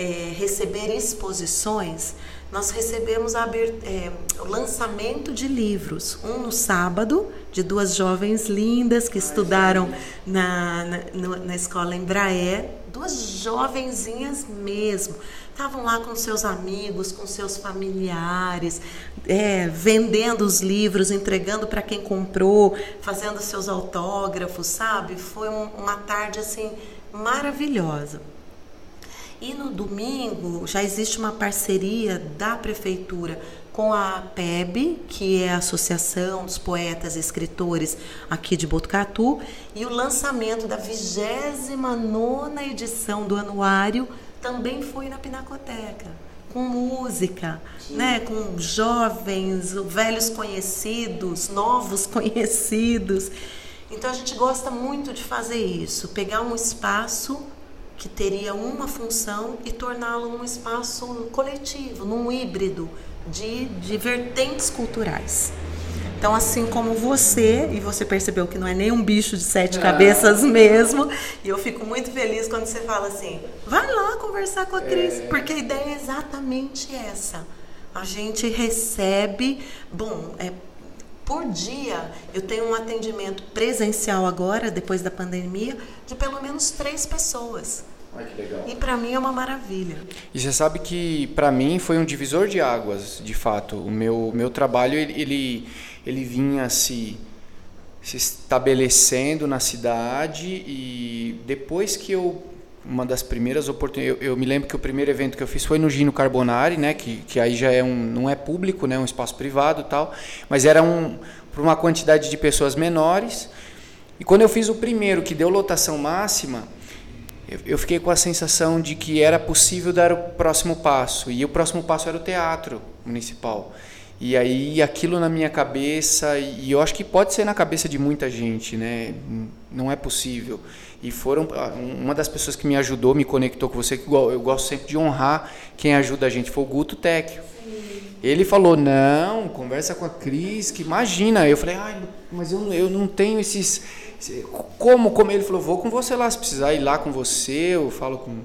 C: é receber exposições, nós recebemos é, o lançamento de livros, um no sábado, de duas jovens lindas que estudaram na, na, na escola Embraer, duas jovenzinhas mesmo, estavam lá com seus amigos, com seus familiares, é, vendendo os livros, entregando para quem comprou, fazendo seus autógrafos, sabe? Foi um, uma tarde assim maravilhosa. E no domingo já existe uma parceria da prefeitura com a PEB, que é a Associação dos Poetas e Escritores aqui de Botucatu, e o lançamento da 29 edição do anuário também foi na Pinacoteca, com música, né, com jovens, velhos conhecidos, novos [laughs] conhecidos. Então a gente gosta muito de fazer isso, pegar um espaço que teria uma função e torná-lo um espaço coletivo, num híbrido de, de vertentes culturais. Então, assim como você, e você percebeu que não é nem um bicho de sete cabeças mesmo, e eu fico muito feliz quando você fala assim: vai lá conversar com a Cris, é. porque a ideia é exatamente essa. A gente recebe, bom, é, por dia eu tenho um atendimento presencial agora, depois da pandemia, de pelo menos três pessoas.
B: Ai, que legal.
C: E para mim é uma maravilha.
B: E você sabe que para mim foi um divisor de águas, de fato. O meu, meu trabalho ele, ele vinha se, se estabelecendo na cidade e depois que eu uma das primeiras oportunidades. Eu, eu, me lembro que o primeiro evento que eu fiz foi no Gino Carbonari, né? Que, que aí já é um, não é público, né? Um espaço privado, tal. Mas era um para uma quantidade de pessoas menores. E quando eu fiz o primeiro, que deu lotação máxima, eu, eu fiquei com a sensação de que era possível dar o próximo passo. E o próximo passo era o teatro municipal. E aí aquilo na minha cabeça, e eu acho que pode ser na cabeça de muita gente, né? Não é possível. E foram ah, uma das pessoas que me ajudou, me conectou com você, que eu gosto sempre de honrar quem ajuda a gente, foi o Guto Tecchio. Ele falou: "Não, conversa com a Cris, que imagina". Eu falei: "Ai, mas eu, eu não tenho esses como como ele falou: "Vou com você lá, se precisar ir lá com você, eu falo com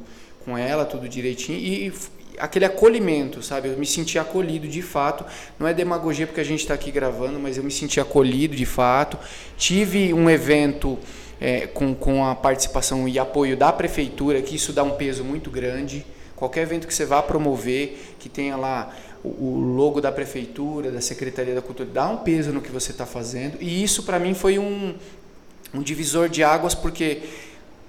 B: com ela tudo direitinho". E, aquele acolhimento, sabe? Eu me senti acolhido de fato. Não é demagogia porque a gente está aqui gravando, mas eu me senti acolhido de fato. Tive um evento é, com, com a participação e apoio da prefeitura, que isso dá um peso muito grande. Qualquer evento que você vá promover, que tenha lá o, logo da prefeitura, da Secretaria da Cultura, dá um peso no que você está fazendo. E isso para mim foi um, um divisor de águas, porque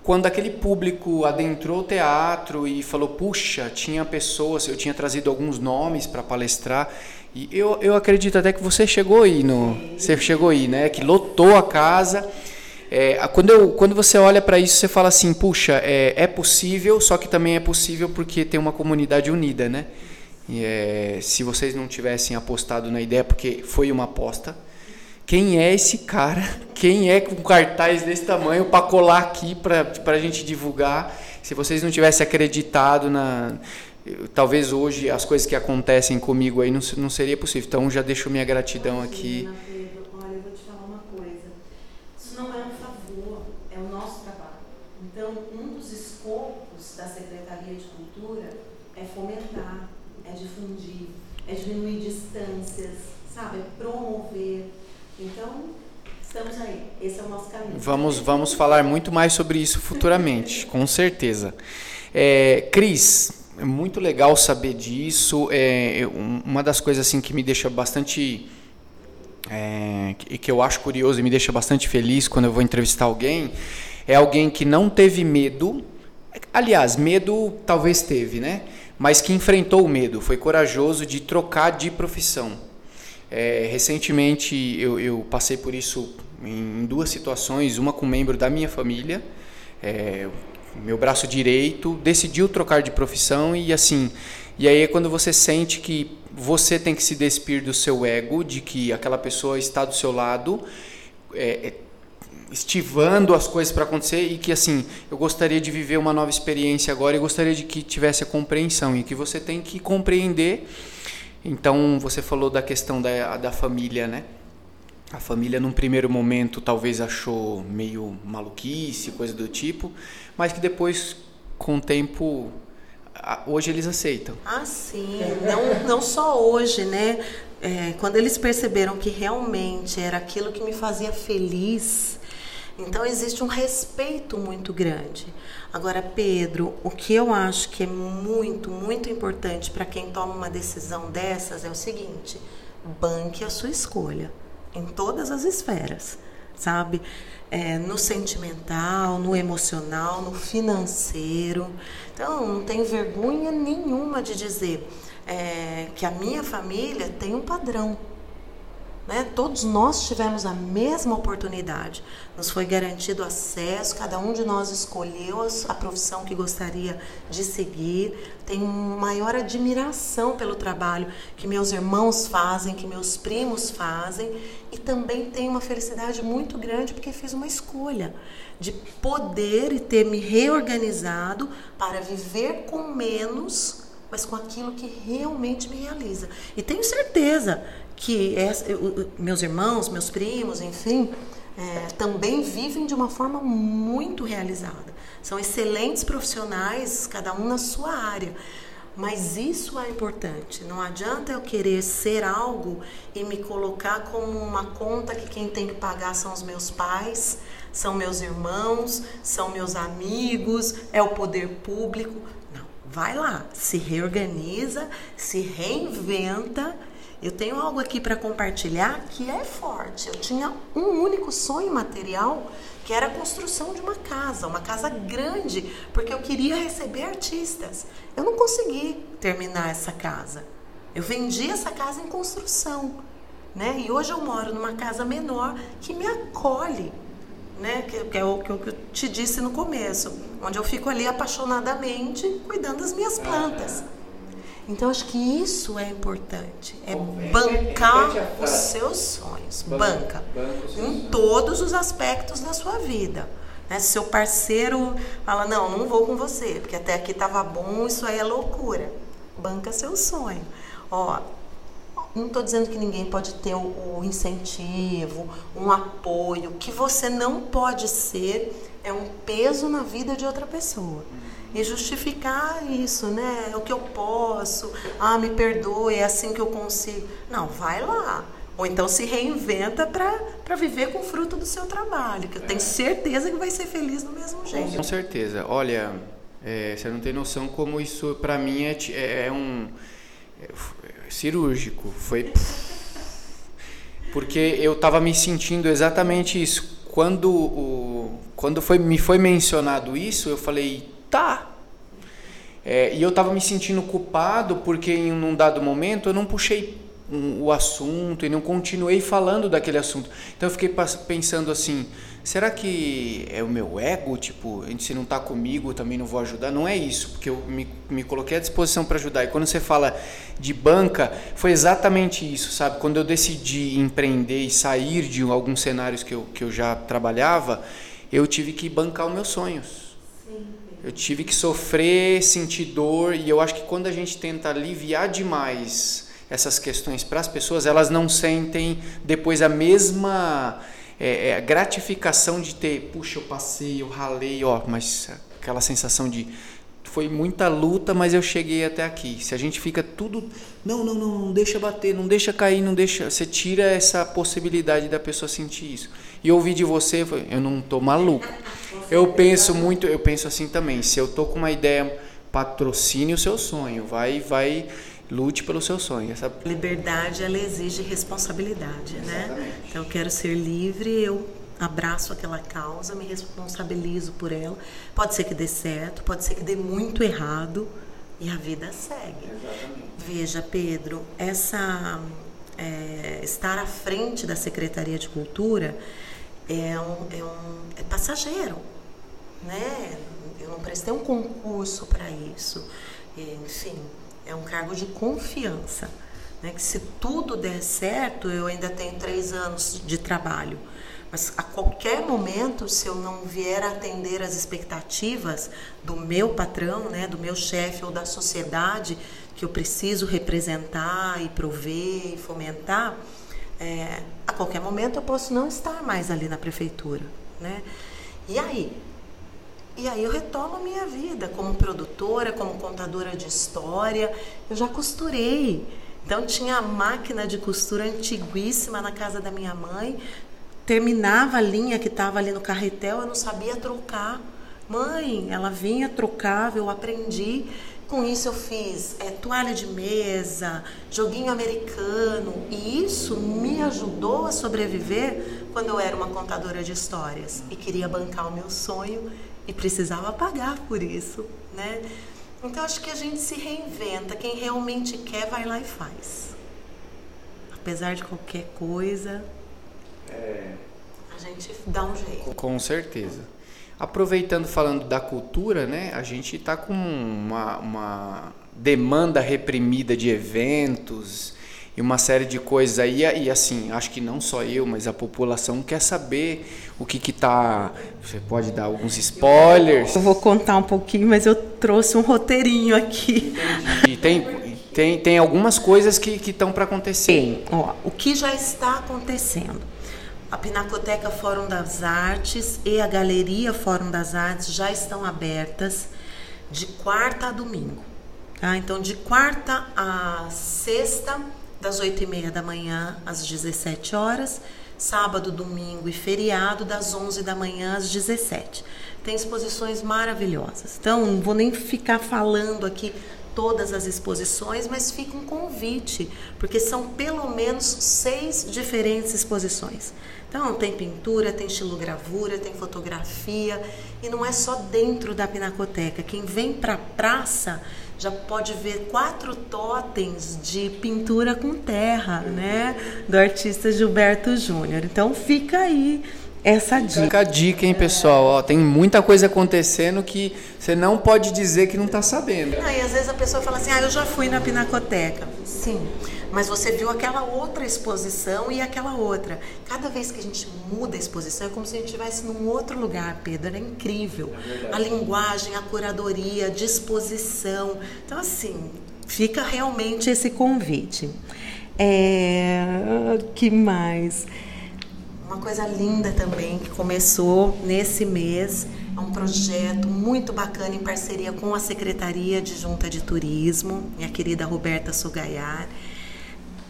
B: quando aquele público adentrou o teatro e falou, puxa, tinha pessoas, eu tinha trazido alguns nomes para palestrar, e eu, eu acredito até que você chegou aí, no, você chegou aí, né? Que lotou a casa. É, quando, eu, quando você olha para isso, você fala assim, puxa, é, é, possível, só que também é possível porque tem uma comunidade unida, né? E, é, se vocês não tivessem apostado na ideia, porque foi uma aposta, quem é esse cara? Quem é com cartaz desse tamanho para colar aqui para a gente divulgar? Se vocês não tivessem acreditado na. Talvez hoje as coisas que acontecem comigo aí não, não seria possível. Então já deixo minha gratidão aqui.
C: Olha, eu vou te falar uma coisa. Isso não é um favor, é o nosso trabalho. Então, um dos escopos da Secretaria de Cultura é fomentar, é difundir, é diminuir distâncias, sabe? É promover. Então, estamos aí. Esse é o nosso caminho.
B: Vamos, vamos falar muito mais sobre isso futuramente, [laughs] com certeza. É, Cris, é muito legal saber disso. É, uma das coisas assim que me deixa bastante é, que eu acho curioso e me deixa bastante feliz quando eu vou entrevistar alguém É alguém que não teve medo, aliás, medo talvez teve, né? Mas que enfrentou o medo, foi corajoso de trocar de profissão. É, recentemente eu, eu, passei por isso em duas situações, uma com um membro da minha família, é, meu braço direito decidiu trocar de profissão e assim, e aí é quando você sente que você tem que se despir do seu ego, de que aquela pessoa está do seu lado, é, é estivando as coisas para acontecer e que assim eu gostaria de viver uma nova experiência agora e gostaria de que tivesse a compreensão e que você tem que compreender então você falou da questão da, da família né? A família num primeiro momento talvez achou meio maluquice coisa do tipo mas que depois com o tempo hoje eles aceitam.
C: Ah sim. Não não só hoje né? É, quando eles perceberam que realmente era aquilo que me fazia feliz então existe um respeito muito grande. Agora, Pedro, o que eu acho que é muito, muito importante para quem toma uma decisão dessas é o seguinte: banque a sua escolha em todas as esferas, sabe? É, no sentimental, no emocional, no financeiro. Então, não tenho vergonha nenhuma de dizer é, que a minha família tem um padrão né? Todos nós tivemos a mesma oportunidade. Nos foi garantido acesso, cada um de nós escolheu a profissão que gostaria de seguir. Tenho maior admiração pelo trabalho que meus irmãos fazem, que meus primos fazem, e também tenho uma felicidade muito grande porque fiz uma escolha de poder e ter me reorganizado para viver com menos mas com aquilo que realmente me realiza. E tenho certeza que eu, meus irmãos, meus primos, enfim, é, também vivem de uma forma muito realizada. São excelentes profissionais, cada um na sua área. Mas isso é importante. Não adianta eu querer ser algo e me colocar como uma conta que quem tem que pagar são os meus pais, são meus irmãos, são meus amigos, é o poder público. Não, vai lá, se reorganiza, se reinventa eu tenho algo aqui para compartilhar que é forte. Eu tinha um único sonho material, que era a construção de uma casa, uma casa grande, porque eu queria receber artistas. Eu não consegui terminar essa casa. Eu vendi essa casa em construção, né? E hoje eu moro numa casa menor que me acolhe, né? Que, que é o que eu te disse no começo, onde eu fico ali apaixonadamente cuidando das minhas plantas. Então acho que isso é importante, é bancar os seus sonhos, banca, em todos os aspectos da sua vida. Né? Se seu parceiro fala não, não vou com você, porque até aqui estava bom, isso aí é loucura. Banca seu sonho. Ó, não estou dizendo que ninguém pode ter o, incentivo, um apoio. O que você não pode ser é um peso na vida de outra pessoa e justificar isso, né? É o que eu posso, ah, me perdoe, é assim que eu consigo. Não, vai lá. Ou então se reinventa para viver com o fruto do seu trabalho, que eu tenho certeza que vai ser feliz do mesmo jeito.
B: Com certeza. Olha, é, você não tem noção como isso, para mim, é, é, é um. É, cirúrgico. Foi. [laughs] Porque eu estava me sentindo exatamente isso. Quando, o, quando foi, me foi mencionado isso, eu falei, tá. É, e eu estava me sentindo culpado porque em um dado momento eu não puxei um, o assunto e não continuei falando daquele assunto. Então eu fiquei pensando assim, será que é o meu ego? Tipo, se não está comigo também não vou ajudar? Não é isso, porque eu me, me coloquei à disposição para ajudar. E quando você fala de banca, foi exatamente isso, sabe? Quando eu decidi empreender e sair de alguns cenários que eu, que eu já trabalhava, eu tive que bancar os meus sonhos eu tive que sofrer, sentir dor, e eu acho que quando a gente tenta aliviar demais essas questões para as pessoas, elas não sentem depois a mesma é, é, gratificação de ter, puxa, eu passei, eu ralei, ó, mas aquela sensação de foi muita luta, mas eu cheguei até aqui. Se a gente fica tudo, não, não, não, não deixa bater, não deixa cair, não deixa, você tira essa possibilidade da pessoa sentir isso. E ouvir de você, eu não tô maluco. Eu penso muito, eu penso assim também. Se eu tô com uma ideia, patrocine o seu sonho, vai, vai, lute pelo seu sonho. Essa
C: liberdade ela exige responsabilidade, né? Então eu quero ser livre, eu abraço aquela causa, me responsabilizo por ela. Pode ser que dê certo, pode ser que dê muito errado e a vida segue. Exatamente. Veja, Pedro, essa é, estar à frente da Secretaria de Cultura é, um, é, um, é passageiro, né? Eu não prestei um concurso para isso. Enfim, é um cargo de confiança. Né? Que se tudo der certo, eu ainda tenho três anos de trabalho. Mas a qualquer momento, se eu não vier atender as expectativas do meu patrão, né, do meu chefe ou da sociedade que eu preciso representar e prover e fomentar, é, a qualquer momento eu posso não estar mais ali na prefeitura, né? E aí? E aí eu retomo minha vida como produtora, como contadora de história. Eu já costurei. Então tinha a máquina de costura antiguíssima na casa da minha mãe. Terminava a linha que estava ali no carretel, eu não sabia trocar. Mãe, ela vinha, trocava, eu aprendi. Com isso eu fiz é, toalha de mesa, joguinho americano e isso me ajudou a sobreviver quando eu era uma contadora de histórias e queria bancar o meu sonho e precisava pagar por isso, né? Então acho que a gente se reinventa, quem realmente quer vai lá e faz. Apesar de qualquer coisa, é... a gente dá um jeito.
B: Com certeza. Aproveitando falando da cultura, né, a gente está com uma, uma demanda reprimida de eventos e uma série de coisas aí e assim acho que não só eu mas a população quer saber o que que tá você pode dar alguns spoilers?
C: Eu vou contar um pouquinho mas eu trouxe um roteirinho aqui.
B: E tem tem, tem algumas coisas que estão para acontecer.
C: Tem. Ó, o que já está acontecendo? A Pinacoteca Fórum das Artes e a Galeria Fórum das Artes já estão abertas de quarta a domingo. Tá? Então, de quarta a sexta, das 8 e meia da manhã às 17 horas, sábado, domingo e feriado, das 11 da manhã às 17. Tem exposições maravilhosas. Então, não vou nem ficar falando aqui todas as exposições, mas fica um convite, porque são pelo menos seis diferentes exposições. Então, tem pintura, tem estilogravura, tem fotografia, e não é só dentro da pinacoteca. Quem vem para a praça já pode ver quatro totens de pintura com terra, né, do artista Gilberto Júnior. Então, fica aí essa dica.
B: Fica a dica, hein, pessoal? Ó, tem muita coisa acontecendo que você não pode dizer que não está sabendo.
C: E às vezes a pessoa fala assim, ah, eu já fui na pinacoteca. Sim, mas você viu aquela outra exposição e aquela outra. Cada vez que a gente muda a exposição é como se a gente estivesse num outro lugar, Pedro. É incrível. É a linguagem, a curadoria, a disposição. Então, assim, fica realmente esse convite. É... que mais? Uma coisa linda também que começou nesse mês é um projeto muito bacana em parceria com a Secretaria de Junta de Turismo, minha querida Roberta Sogaiar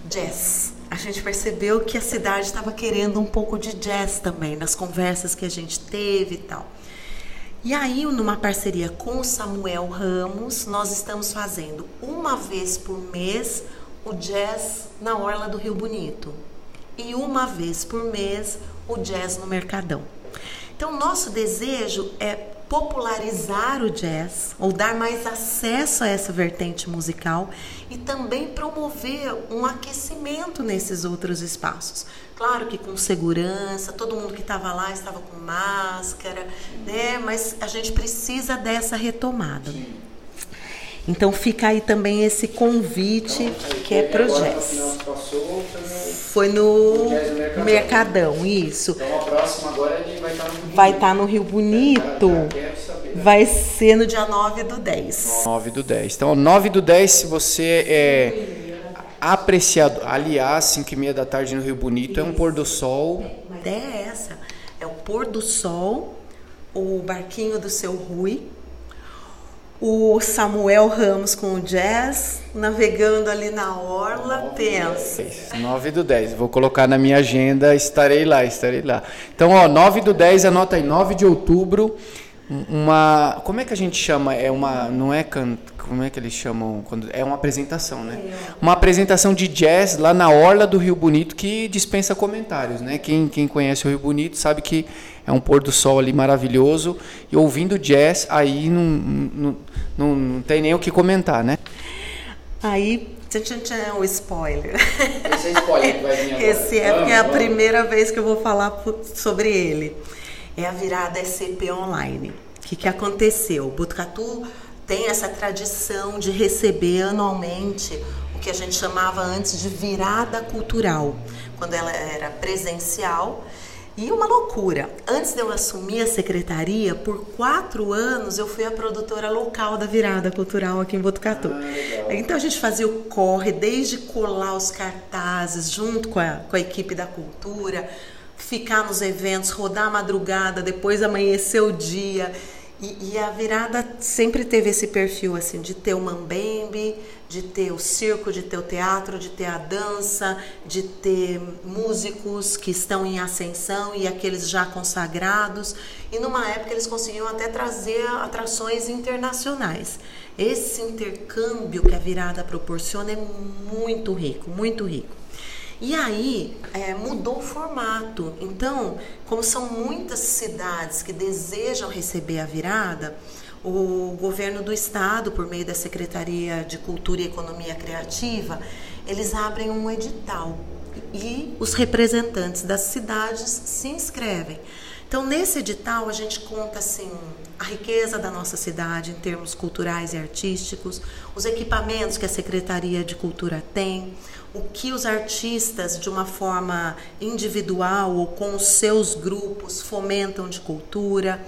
C: jazz. A gente percebeu que a cidade estava querendo um pouco de jazz também, nas conversas que a gente teve e tal. E aí, numa parceria com o Samuel Ramos, nós estamos fazendo uma vez por mês o jazz na Orla do Rio Bonito e uma vez por mês o jazz no Mercadão. Então, nosso desejo é popularizar o jazz ou dar mais acesso a essa vertente musical e também promover um aquecimento nesses outros espaços. Claro que com segurança, todo mundo que estava lá estava com máscara, né? Mas a gente precisa dessa retomada. Então fica aí também esse convite que é pro jazz. Foi no Mercadão, isso.
B: Então a próxima agora no
C: Rio Vai estar no Rio Bonito. Vai ser no dia 9 do 10.
B: 9 do 10. Então, 9 do 10, se você é apreciado, aliás, 5 e meia da tarde no Rio Bonito, é um pôr do sol.
C: A ideia é essa. É o pôr do sol, o barquinho do seu Rui, o Samuel Ramos com o jazz, navegando ali na orla, pensa.
B: 9 do 10, vou colocar na minha agenda, estarei lá, estarei lá. Então, ó, 9 do 10, anota aí, 9 de outubro, uma como é que a gente chama é uma não é can, como é que eles chamam quando é uma apresentação né uma apresentação de jazz lá na orla do Rio Bonito que dispensa comentários né quem, quem conhece o Rio Bonito sabe que é um pôr do sol ali maravilhoso e ouvindo jazz aí não, não, não, não tem nem o que comentar né
C: aí Tchan, tchan, o spoiler.
B: Esse é spoiler que vai vir agora.
C: Esse é porque é a primeira vez que eu vou falar sobre ele é a virada SCP Online. O que, que aconteceu? O Botucatu tem essa tradição de receber anualmente o que a gente chamava antes de virada cultural, quando ela era presencial. E uma loucura. Antes de eu assumir a secretaria, por quatro anos eu fui a produtora local da virada cultural aqui em Botucatu. Ah, então a gente fazia o corre, desde colar os cartazes junto com a, com a equipe da cultura, ficar nos eventos, rodar a madrugada, depois amanhecer o dia. E, e, a virada sempre teve esse perfil assim de ter o mambembe, de ter o circo, de ter o teatro, de ter a dança, de ter músicos que estão em ascensão e aqueles já consagrados. E numa época eles conseguiam até trazer atrações internacionais. Esse intercâmbio que a virada proporciona é muito rico, muito rico. E aí é, mudou o formato. Então, como são muitas cidades que desejam receber a virada, o governo do estado, por meio da Secretaria de Cultura e Economia Criativa, eles abrem um edital e os representantes das cidades se inscrevem. Então, nesse edital, a gente conta assim a riqueza da nossa cidade em termos culturais e artísticos, os equipamentos que a Secretaria de Cultura tem, o que os artistas, de uma forma individual ou com os seus grupos, fomentam de cultura,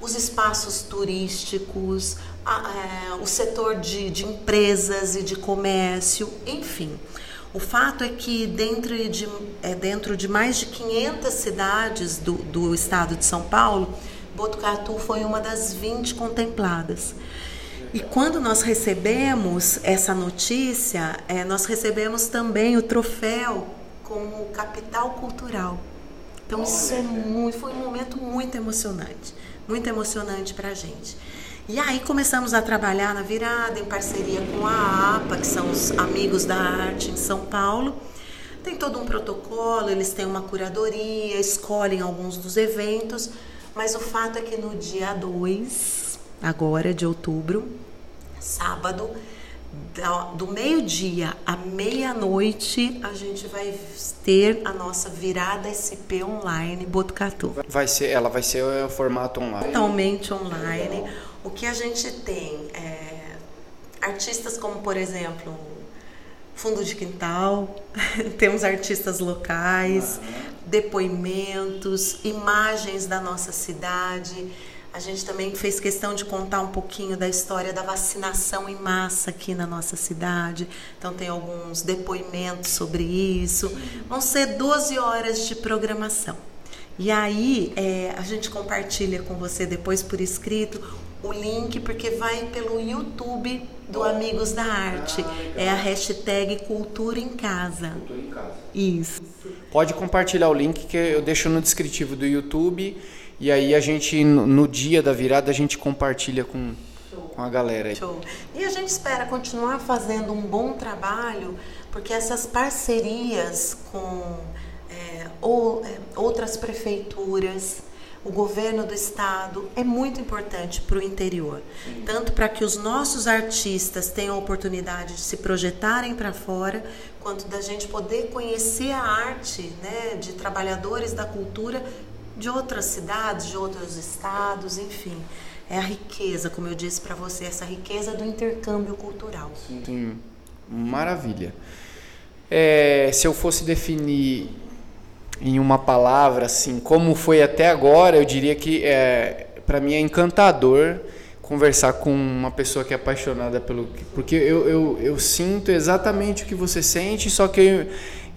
C: os espaços turísticos, a, é, o setor de, de empresas e de comércio, enfim. O fato é que dentro de, é, dentro de mais de 500 cidades do, do estado de São Paulo, Botucatu foi uma das 20 contempladas. E quando nós recebemos essa notícia, é, nós recebemos também o troféu como capital cultural. Então isso é muito, foi um momento muito emocionante, muito emocionante para a gente. E aí começamos a trabalhar na virada em parceria com a APA, que são os amigos da arte em São Paulo. Tem todo um protocolo, eles têm uma curadoria, escolhem alguns dos eventos, mas o fato é que no dia 2 agora de outubro, sábado, do meio-dia à meia-noite, a gente vai ter a nossa virada SP online Botucatu.
B: Vai ser, ela vai ser o formato online.
C: Totalmente online. O que a gente tem é artistas como, por exemplo, Fundo de Quintal, [laughs] temos artistas locais, depoimentos, imagens da nossa cidade a gente também fez questão de contar um pouquinho da história da vacinação em massa aqui na nossa cidade. Então, tem alguns depoimentos sobre isso. Vão ser 12 horas de programação. E aí, é, a gente compartilha com você depois por escrito o link, porque vai pelo YouTube do Amigos da Arte. é a hashtag Cultura em Casa.
B: Cultura em Casa.
C: Isso.
B: Pode compartilhar o link que eu deixo no descritivo do YouTube e aí a gente, no dia da virada, a gente compartilha com, com a galera.
C: Show. E a gente espera continuar fazendo um bom trabalho, porque essas parcerias com é, ou, é, outras prefeituras, o governo do estado é muito importante para o interior. Sim. Tanto para que os nossos artistas tenham a oportunidade de se projetarem para fora, quanto da gente poder conhecer a arte né, de trabalhadores da cultura de outras cidades, de outros estados, enfim. É a riqueza, como eu disse para você, essa riqueza do intercâmbio cultural.
B: Sim, maravilha. É, se eu fosse definir em uma palavra, assim, como foi até agora, eu diria que é, para mim é encantador conversar com uma pessoa que é apaixonada pelo. Porque eu, eu, eu sinto exatamente o que você sente, só que eu,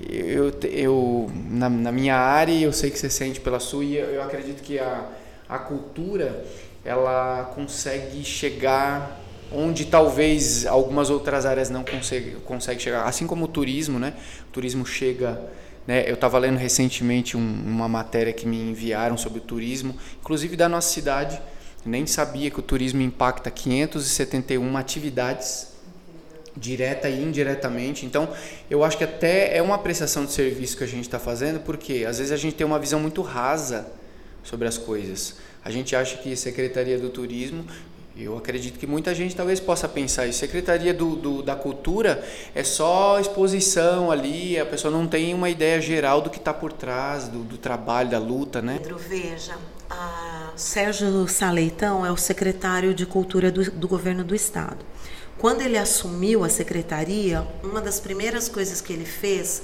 B: eu, eu na, na, minha área, eu sei que você sente pela sua, e eu acredito que a, a cultura ela consegue chegar onde talvez algumas outras áreas não conseguem consegue chegar. Assim como o turismo, né? O turismo chega. Né? Eu estava lendo recentemente um, uma matéria que me enviaram sobre o turismo, inclusive da nossa cidade, Nem sabia que o turismo impacta 571 atividades direta e indiretamente. Então, eu acho que até é uma prestação de serviço que a gente está fazendo, porque às vezes a gente tem uma visão muito rasa sobre as coisas. A gente acha que Secretaria do Turismo, eu acredito que muita gente talvez possa pensar isso. Secretaria do, do, da Cultura é só exposição ali, a pessoa não tem uma ideia geral do que está por trás, do, do, trabalho, da luta, né?
C: Pedro, veja, Sérgio Saleitão é o secretário de Cultura do, do governo do Estado. Quando ele assumiu a secretaria, uma das primeiras coisas que ele fez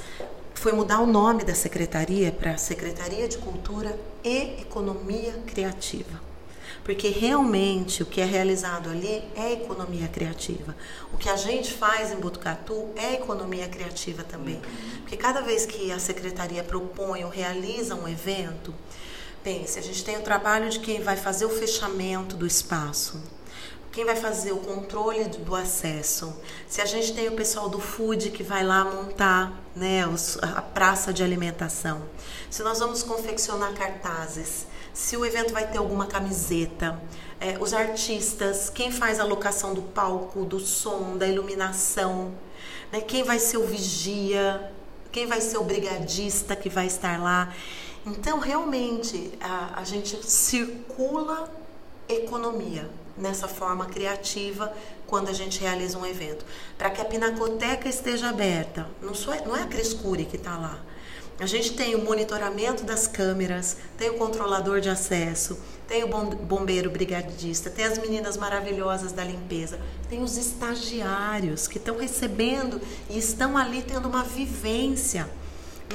C: foi mudar o nome da secretaria para Secretaria de Cultura e Economia Criativa. Porque realmente o que é realizado ali é economia criativa. O que a gente faz em Botucatu é economia criativa também. Porque cada vez que a secretaria propõe ou realiza um evento, pense, a gente tem o trabalho de quem vai fazer o fechamento do espaço, quem vai fazer o controle do acesso? Se a gente tem o pessoal do food que vai lá montar né, a praça de alimentação. Se nós vamos confeccionar cartazes. Se o evento vai ter alguma camiseta. É, os artistas, quem faz a locação do palco, do som, da iluminação. Né, quem vai ser o vigia, quem vai ser o brigadista que vai estar lá. Então, realmente, a, a gente circula economia nessa forma criativa quando a gente realiza um evento. Para que a pinacoteca esteja aberta, não, sou, não é a Crescure que está lá. A gente tem o monitoramento das câmeras, tem o controlador de acesso, tem o bombeiro brigadista, tem as meninas maravilhosas da limpeza, tem os estagiários que estão recebendo e estão ali tendo uma vivência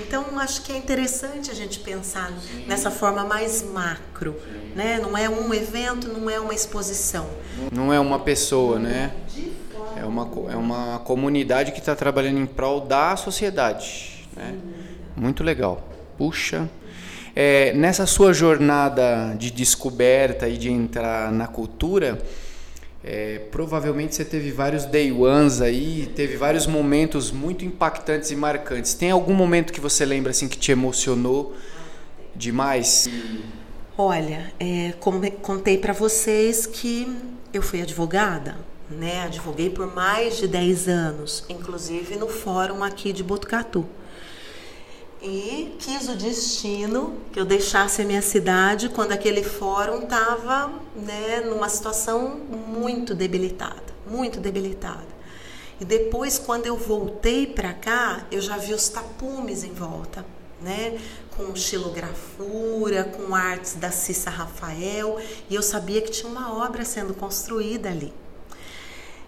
C: então, acho que é interessante a gente pensar Sim. nessa forma mais macro, né? Não é um evento, não é uma exposição.
B: Não é uma pessoa, né? É uma, é uma comunidade que está trabalhando em prol da sociedade, né? Muito legal. Puxa. É, nessa sua jornada de descoberta e de entrar na cultura, é, provavelmente você teve vários day ones aí, teve vários momentos muito impactantes e marcantes. Tem algum momento que você lembra assim que te emocionou demais?
C: Olha, é, contei para vocês que eu fui advogada, né? Advoguei por mais de 10 anos, inclusive no fórum aqui de Botucatu e quis o destino que eu deixasse a minha cidade quando aquele fórum estava né, numa situação muito debilitada, muito debilitada. E depois, quando eu voltei para cá, eu já vi os tapumes em volta, né? Com xilografura, com artes da Cissa Rafael, e eu sabia que tinha uma obra sendo construída ali.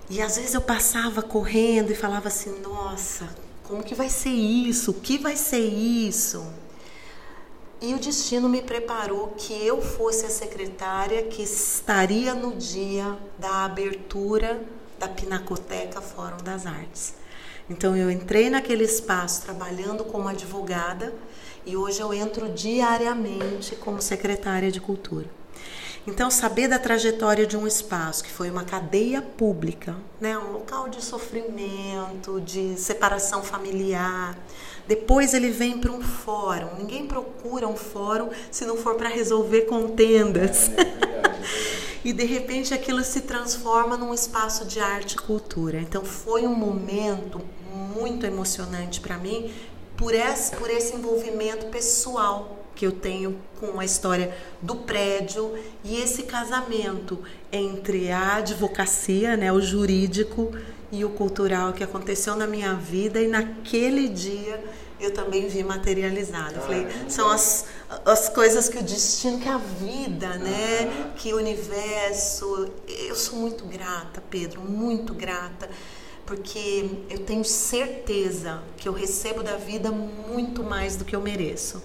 C: E às vezes eu passava correndo e falava assim: nossa, como que vai ser isso? O que vai ser isso? E o destino me preparou que eu fosse a secretária que estaria no dia da abertura da Pinacoteca Fórum das Artes. Então eu entrei naquele espaço trabalhando como advogada e hoje eu entro diariamente como secretária de cultura. Então, saber da trajetória de um espaço que foi uma cadeia pública, né, um local de sofrimento, de separação familiar. Depois ele vem para um fórum. Ninguém procura um fórum se não for para resolver contendas. É, é [laughs] e de repente aquilo se transforma num espaço de arte e cultura. Então foi um momento muito emocionante para mim por esse, por esse envolvimento pessoal que eu tenho com a história do prédio e esse casamento entre a advocacia, né, o jurídico e o cultural que aconteceu na minha vida e naquele dia eu também vi materializado. Eu falei, são as, as coisas que o destino, que a vida, né, que o universo. Eu sou muito grata, Pedro, muito grata porque eu tenho certeza que eu recebo da vida muito mais do que eu mereço.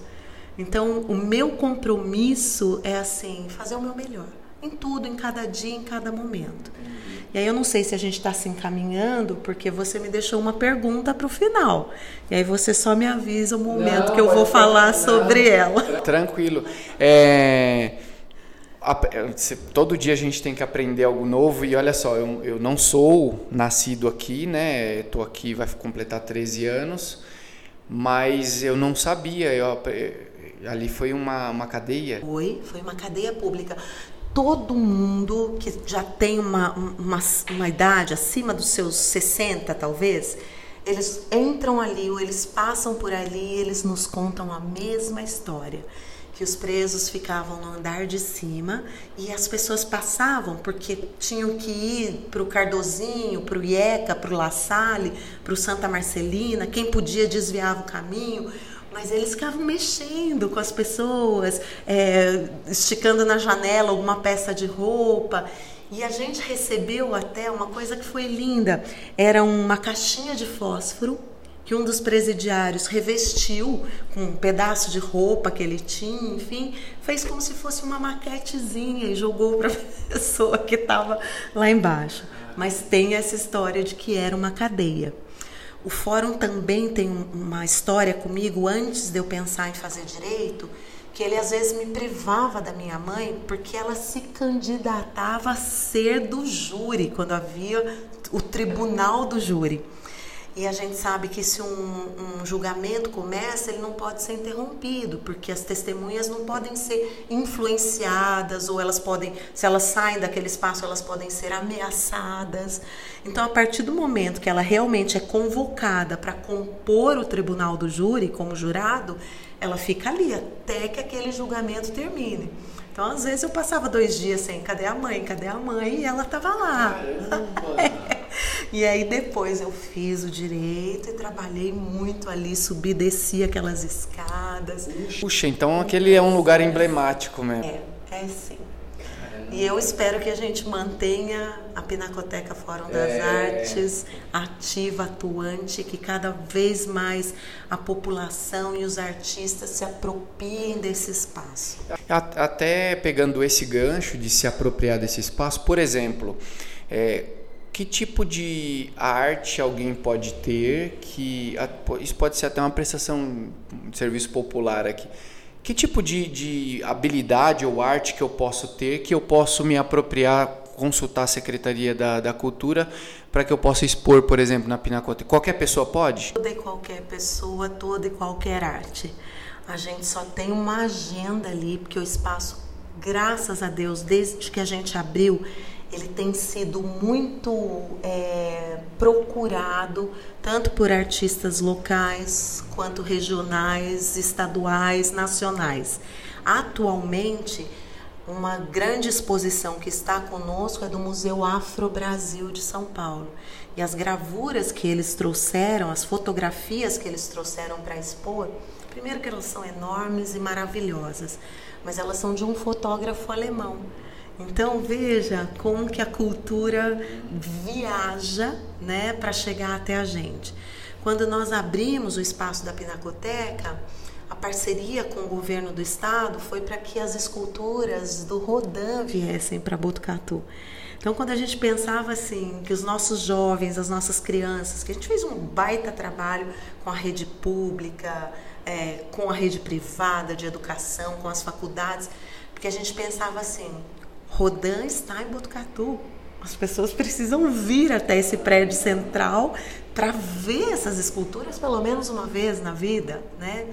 C: Então, o meu compromisso é assim, fazer o meu melhor em tudo, em cada dia, em cada momento. E aí eu não sei se a gente está se encaminhando, porque você me deixou uma pergunta para o final. E aí você só me avisa o momento não, que eu vou falar sobre ela.
B: Tranquilo. É, todo dia a gente tem que aprender algo novo e olha só, eu, eu não sou nascido aqui, né? Estou aqui, vai completar 13 anos, mas eu não sabia. Eu, ali foi uma, uma cadeia?
C: Foi, foi uma cadeia pública. todo mundo que já tem uma, uma, uma idade acima dos seus 60, talvez, eles entram ali ou eles passam por ali, eles nos contam a mesma história que os presos ficavam no andar de cima e as pessoas passavam porque tinham que ir para o Cardozinho, para o Ieca, para o La Salle, para o Santa Marcelina, quem podia desviava o caminho, mas eles ficavam mexendo com as pessoas, é, esticando na janela alguma peça de roupa. E a gente recebeu até uma coisa que foi linda: era uma caixinha de fósforo que um dos presidiários revestiu com um pedaço de roupa que ele tinha, enfim, fez como se fosse uma maquetezinha e jogou para a [laughs] pessoa que estava lá embaixo. Mas tem essa história de que era uma cadeia. O fórum também tem uma história comigo antes de eu pensar em fazer direito, que ele às vezes me privava da minha mãe porque ela se candidatava a ser do júri quando havia o tribunal do júri. E a gente sabe que se um, um, julgamento começa, ele não pode ser interrompido, porque as testemunhas não podem ser influenciadas, ou elas podem, se elas saem daquele espaço, elas podem ser ameaçadas. Então, a partir do momento que ela realmente é convocada para compor o tribunal do júri como jurado, ela fica ali até que aquele julgamento termine. Então, às vezes, eu passava dois dias sem, cadê a mãe? Cadê a mãe? E ela estava lá. [laughs] e aí, depois, eu fiz o direito e trabalhei muito ali, subi, desci aquelas escadas.
B: Puxa, então aquele é um lugar emblemático mesmo.
C: É, é sim. E eu espero que a gente mantenha a Pinacoteca Fórum das é. Artes ativa, atuante, que cada vez mais a população e os artistas se apropriem desse espaço.
B: Até pegando esse gancho de se apropriar desse espaço, por exemplo, é, que tipo de arte alguém pode ter que isso pode ser até uma prestação de serviço popular aqui que tipo de, de habilidade ou arte que eu posso ter que eu posso me apropriar, consultar a Secretaria da, da Cultura para que eu possa expor, por exemplo, na Pinacoteca? Qualquer pessoa pode?
C: Toda e qualquer pessoa, toda e qualquer arte. A gente só tem uma agenda ali, porque o espaço, graças a Deus, desde que a gente abriu, ele tem sido muito é, procurado tanto por artistas locais quanto regionais, estaduais, nacionais. Atualmente, uma grande exposição que está conosco é do Museu Afro Brasil de São Paulo. E as gravuras que eles trouxeram, as fotografias que eles trouxeram para expor, primeiro que elas são enormes e maravilhosas, mas elas são de um fotógrafo alemão então veja como que a cultura viaja, né, para chegar até a gente. Quando nós abrimos o espaço da Pinacoteca, a parceria com o governo do estado foi para que as esculturas do Rodin viessem para Botucatu. Então, quando a gente pensava assim, que os nossos jovens, as nossas crianças, que a gente fez um baita trabalho com a rede pública, é, com a rede privada de educação, com as faculdades, porque a gente pensava assim, Rodan está em Botucatu. As pessoas precisam vir até esse prédio central para ver essas esculturas pelo menos uma vez na vida, né?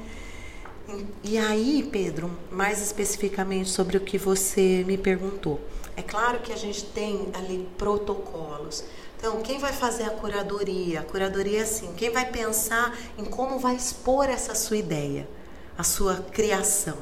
C: E aí, Pedro, mais especificamente sobre o que você me perguntou. É claro que a gente tem ali protocolos. Então, quem vai fazer a curadoria? A curadoria é assim: quem vai pensar em como vai expor essa sua ideia, a sua criação?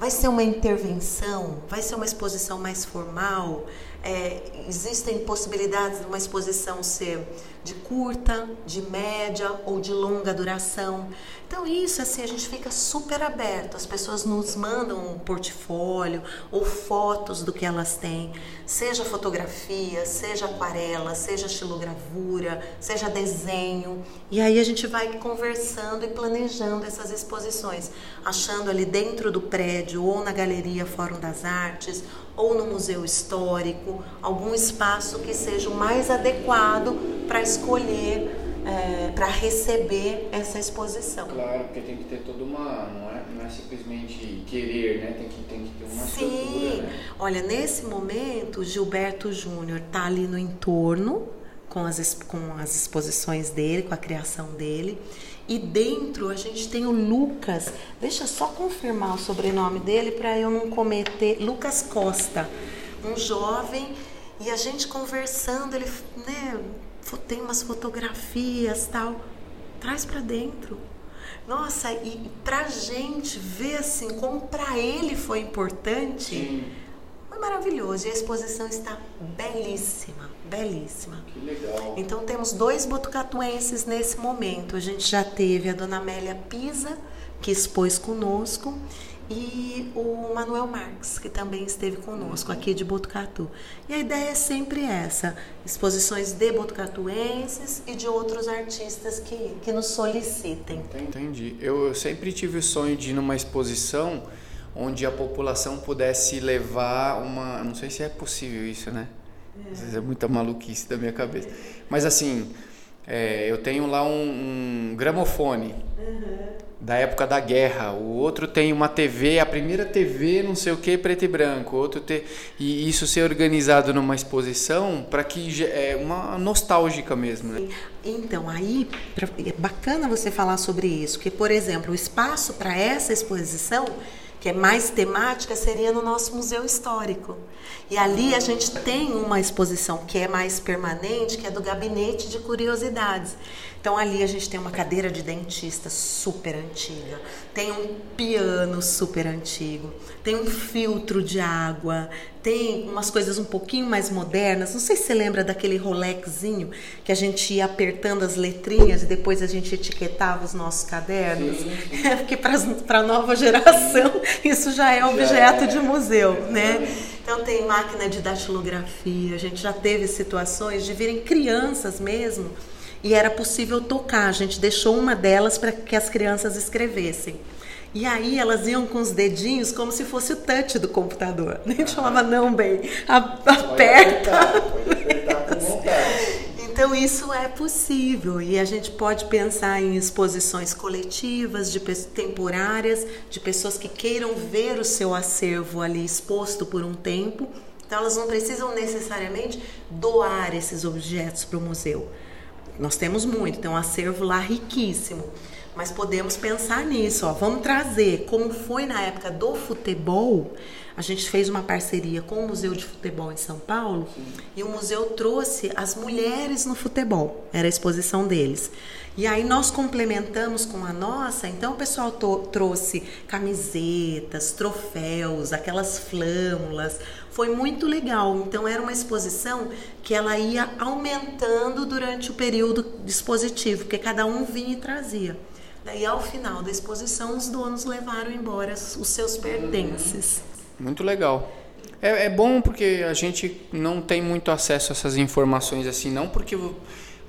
C: Vai ser uma intervenção? Vai ser uma exposição mais formal? É, existem possibilidades de uma exposição ser de curta, de média ou de longa duração. Então isso assim a gente fica super aberto. As pessoas nos mandam um portfólio ou fotos do que elas têm, seja fotografia, seja aquarela, seja estilogravura, seja desenho. E aí a gente vai conversando e planejando essas exposições, achando ali dentro do prédio ou na galeria Fórum das Artes ou no museu histórico algum espaço que seja o mais adequado para escolher é, para receber essa exposição.
B: Claro, porque tem que ter toda uma, não é, não é simplesmente querer, né? Tem que, tem que ter uma
C: Sim, né? olha, nesse momento, Gilberto Júnior está ali no entorno com as, com as exposições dele, com a criação dele. E dentro a gente tem o Lucas. Deixa eu só confirmar o sobrenome dele para eu não cometer. Lucas Costa. um jovem e a gente conversando, ele, né, tem umas fotografias tal, traz para dentro. Nossa, e pra gente ver assim como para ele foi importante, Sim. foi maravilhoso. E a exposição está belíssima, belíssima.
B: Que legal.
C: Então temos dois botucatuenses nesse momento. A gente já teve a dona Amélia Pisa, que expôs conosco, e o Manuel Marques, que também esteve conosco aqui de Botucatu. E a ideia é sempre essa: exposições de botucatuenses e de outros artistas que, que nos solicitem.
B: Entendi. Eu, eu sempre tive o sonho de ir numa exposição onde a população pudesse levar uma. Não sei se é possível isso, né? É. Às vezes é muita maluquice da minha cabeça. Mas assim, é, eu tenho lá um, um gramofone. Uhum da época da guerra, o outro tem uma TV, a primeira TV, não sei o que, preto e branco, outro te... e isso ser organizado numa exposição para que é uma nostálgica mesmo, né?
C: Então aí é bacana você falar sobre isso, que por exemplo o espaço para essa exposição que é mais temática, seria no nosso museu histórico. E ali a gente tem uma exposição que é mais permanente, que é do gabinete de curiosidades. Então ali a gente tem uma cadeira de dentista super antiga, tem um piano super antigo, tem um filtro de água, tem umas coisas um pouquinho mais modernas. Não sei se você lembra daquele Rolexzinho que a gente ia apertando as letrinhas e depois a gente etiquetava os nossos cadernos. Sim, sim. [laughs] É porque para a nova geração [laughs] isso já é objeto de museu, né? Então tem máquina de datilografia. A gente já teve situações de virem crianças mesmo e era possível tocar. A gente deixou uma delas para que as crianças escrevessem. E aí elas iam com os dedinhos como se fosse o touch do computador. [laughs] A gente chamava, não, bem, aperta. [laughs] Então isso é possível e a gente pode pensar em exposições coletivas, de temporárias, de pessoas que queiram ver o seu acervo ali exposto por um tempo. Então elas não precisam necessariamente doar esses objetos para o museu. Nós temos muito, tem um acervo lá riquíssimo. Mas podemos pensar nisso, ó. Vamos trazer, como foi na época do futebol, a gente fez uma parceria com o Museu de Futebol em São Paulo Sim. e o museu trouxe as mulheres no futebol, era a exposição deles. E aí nós complementamos com a nossa, então o pessoal trouxe camisetas, troféus, aquelas flâmulas, foi muito legal. Então era uma exposição que ela ia aumentando durante o período dispositivo, porque cada um vinha e trazia. Daí ao final da exposição os donos levaram embora os seus pertences.
B: Muito legal. É, é bom porque a gente não tem muito acesso a essas informações assim, não porque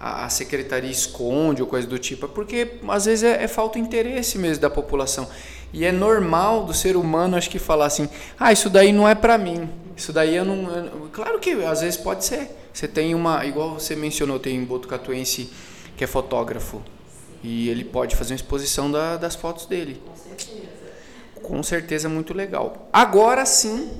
B: a, secretaria esconde ou coisa do tipo, é porque às vezes é, é falta de interesse mesmo da população. E é normal do ser humano, acho que falar assim, ah, isso daí não é para mim. Isso daí eu não. Eu, claro que às vezes pode ser. Você tem uma. Igual você mencionou, tem um Botucatuense que é fotógrafo. E ele pode fazer uma exposição da, das fotos dele. Com certeza. Com certeza, muito legal. Agora sim,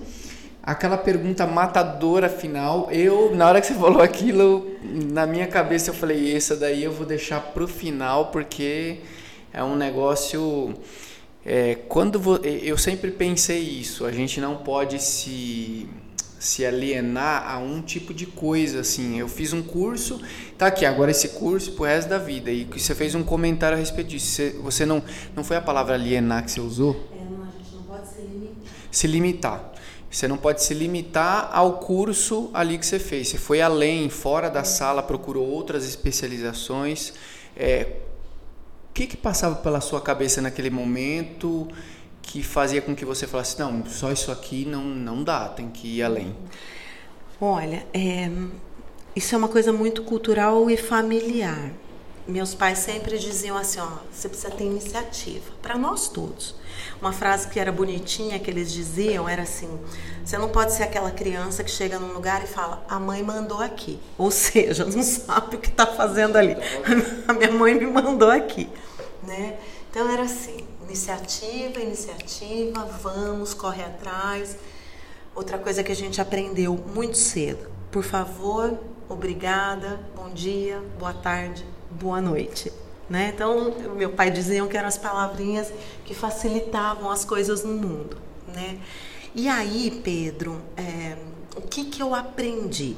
B: aquela pergunta matadora final. Eu, na hora que você [laughs] falou aquilo, na minha cabeça eu falei: essa daí eu vou deixar pro final, porque é um negócio é, quando eu sempre pensei isso, a gente não pode se se alienar a um tipo de coisa assim. Eu fiz um curso, tá aqui agora esse curso pro resto da vida e você fez um comentário a respeito disso. Você, você não não foi a palavra alienar que você usou?
C: É, não, a gente não pode se limitar.
B: Se limitar. Você não pode se limitar ao curso ali que você fez. Você foi além, fora da sala, procurou outras especializações. É, o que, que passava pela sua cabeça naquele momento que fazia com que você falasse, não, só isso aqui não, não dá, tem que ir além?
C: Olha, é, isso é uma coisa muito cultural e familiar. Meus pais sempre diziam assim, ó, você precisa ter iniciativa, para nós todos. Uma frase que era bonitinha que eles diziam era assim: você não pode ser aquela criança que chega num lugar e fala, a mãe mandou aqui. Ou [laughs] seja, não sabe o que está fazendo ali. [laughs] A minha mãe me mandou aqui. Né? Então era assim: iniciativa, iniciativa, vamos, corre atrás. Outra coisa que a gente aprendeu muito cedo: por favor, obrigada, bom dia, boa tarde, boa noite. Né? Então, meu pai diziam que eram as palavrinhas que facilitavam as coisas no mundo. Né? E aí, Pedro, é, o que, que eu aprendi?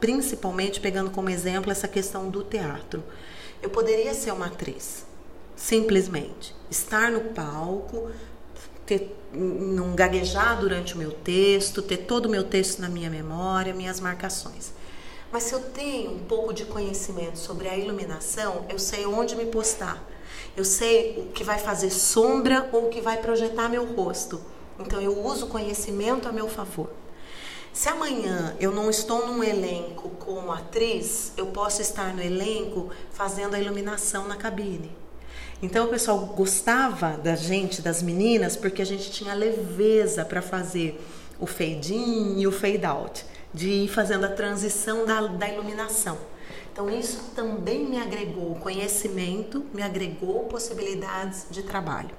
C: principalmente pegando como exemplo essa questão do teatro. Eu poderia ser uma atriz, simplesmente estar no palco, ter, não gaguejar durante o meu texto, ter todo o meu texto na minha memória, minhas marcações. Mas se eu tenho um pouco de conhecimento sobre a iluminação, eu sei onde me postar. Eu sei o que vai fazer sombra ou o que vai projetar meu rosto. Então eu uso o conhecimento a meu favor. Se amanhã eu não estou num elenco como atriz, eu posso estar no elenco fazendo a iluminação na cabine. Então o pessoal gostava da gente, das meninas, porque a gente tinha leveza para fazer o fade in e o fade out, de ir fazendo a transição da, da iluminação. Então isso também me agregou conhecimento, me agregou possibilidades de trabalho.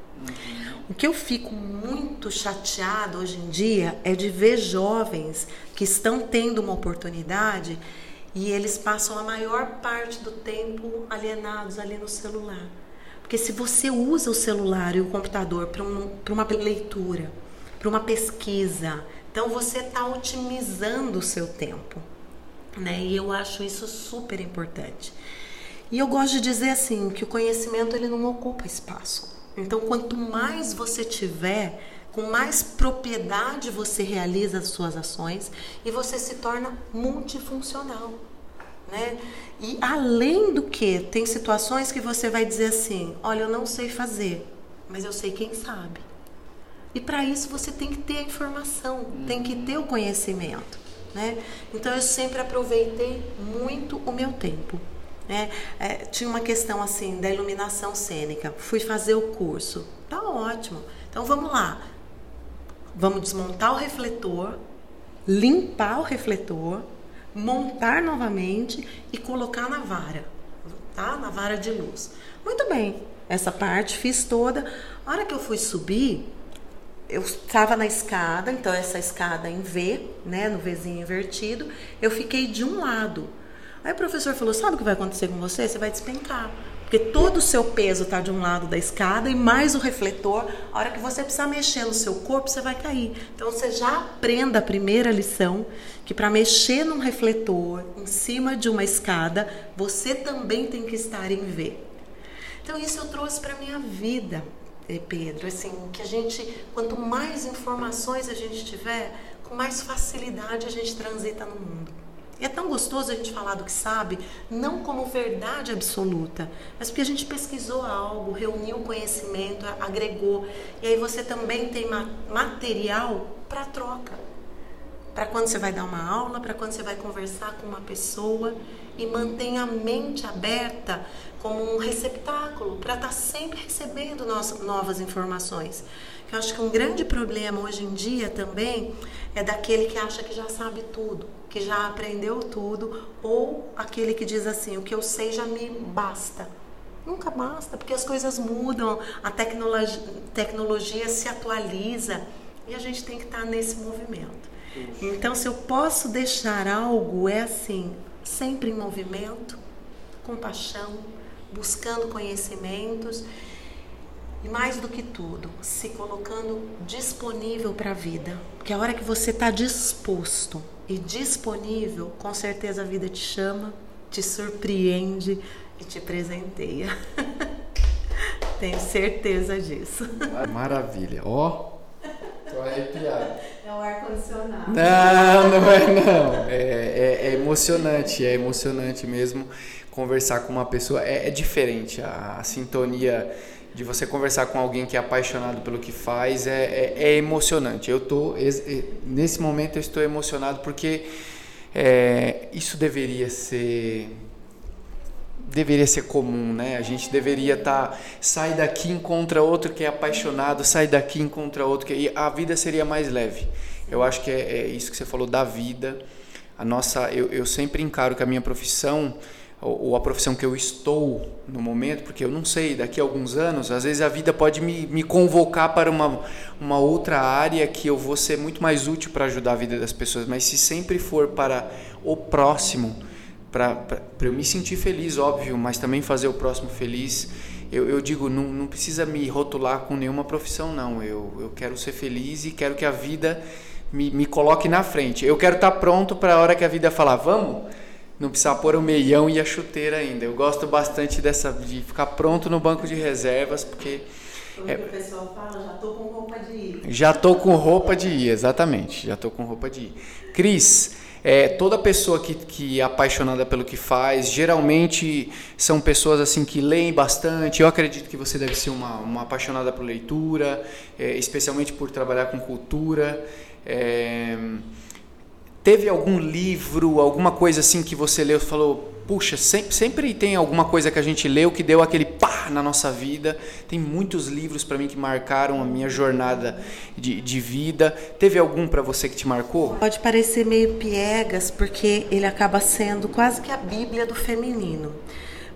C: O que eu fico muito chateado hoje em dia é de ver jovens que estão tendo uma oportunidade e eles passam a maior parte do tempo alienados ali no celular. Porque se você usa o celular e o computador para um, uma leitura, para uma pesquisa, então você está otimizando o seu tempo. Né? E eu acho isso super importante. E eu gosto de dizer assim que o conhecimento ele não ocupa espaço. Então, quanto mais você tiver, com mais propriedade você realiza as suas ações e você se torna multifuncional. Né? E além do que, tem situações que você vai dizer assim: olha, eu não sei fazer, mas eu sei quem sabe. E para isso você tem que ter a informação, tem que ter o conhecimento. Né? Então eu sempre aproveitei muito o meu tempo. Né? É, tinha uma questão assim da iluminação cênica. Fui fazer o curso. Tá ótimo. Então vamos lá. Vamos desmontar o refletor, limpar o refletor, montar novamente e colocar na vara, tá? Na vara de luz. Muito bem. Essa parte fiz toda. A hora que eu fui subir, eu estava na escada, então essa escada em V, né, no Vzinho invertido, eu fiquei de um lado. Aí o professor falou: Sabe o que vai acontecer com você? Você vai despencar. Porque todo o seu peso está de um lado da escada e mais o refletor, a hora que você precisar mexer no seu corpo, você vai cair. Então você já aprenda a primeira lição, que para mexer num refletor em cima de uma escada, você também tem que estar em V. Então isso eu trouxe para minha vida, Pedro, assim, que a gente, quanto mais informações a gente tiver, com mais facilidade a gente transita no mundo. E é tão gostoso a gente falar do que sabe, não como verdade absoluta, mas porque a gente pesquisou algo, reuniu conhecimento, agregou. E aí você também tem material para troca. Para quando você vai dar uma aula, para quando você vai conversar com uma pessoa e mantém a mente aberta como um receptáculo para estar tá sempre recebendo novas informações. Eu acho que um grande problema hoje em dia também é daquele que acha que já sabe tudo, que já aprendeu tudo, ou aquele que diz assim: o que eu sei já me basta. Nunca basta, porque as coisas mudam, a tecnologia, tecnologia se atualiza e a gente tem que estar nesse movimento. Então, se eu posso deixar algo, é assim, sempre em movimento, com paixão, buscando conhecimentos e mais do que tudo, se colocando disponível para a vida. Porque a hora que você está disposto e disponível, com certeza a vida te chama, te surpreende e te presenteia. [laughs] Tenho certeza disso.
B: Maravilha. Ó, oh, tô arrepiado.
C: É o ar-condicionado.
B: Não, não é não. É, é, é, emocionante, é emocionante mesmo conversar com uma pessoa. É, é diferente a, a sintonia de você conversar com alguém que é apaixonado pelo que faz é, é, é emocionante. Eu tô nesse momento eu estou emocionado porque é, isso deveria ser deveria ser comum, né? A gente deveria estar tá, sai daqui encontra outro que é apaixonado, sai daqui encontra outro que e a vida seria mais leve. Eu acho que é, é isso que você falou da vida. A nossa, eu, eu sempre encaro que a minha profissão ou, a profissão que eu estou no momento, porque eu não sei, daqui a alguns anos, às vezes a vida pode me, me convocar para uma, uma outra área que eu vou ser muito mais útil para ajudar a vida das pessoas, mas se sempre for para o próximo, para eu me sentir feliz, óbvio, mas também fazer o próximo feliz, eu, eu digo, não, não precisa me rotular com nenhuma profissão, não. Eu, eu quero ser feliz e quero que a vida me, me coloque na frente. Eu quero estar pronto para a hora que a vida falar, vamos? Não precisar pôr o meião e a chuteira ainda. Eu gosto bastante dessa de ficar pronto no banco de reservas, porque.
C: é, o pessoal fala, já tô com roupa de ir.
B: Já tô com roupa de ir, exatamente. Já tô com roupa de ir. Cris, é, toda pessoa que, que é apaixonada pelo que faz, geralmente são pessoas assim que leem bastante. Eu acredito que você deve ser uma, uma apaixonada por leitura, é, especialmente por trabalhar com cultura. É, teve algum livro, alguma coisa assim que você leu e falou, puxa, sempre, sempre tem alguma coisa que a gente leu que deu aquele pá na nossa vida. Tem muitos livros para mim que marcaram a minha jornada de, de vida. Teve algum para você que te marcou?
C: Pode parecer meio piegas, porque ele acaba sendo quase que a Bíblia do feminino.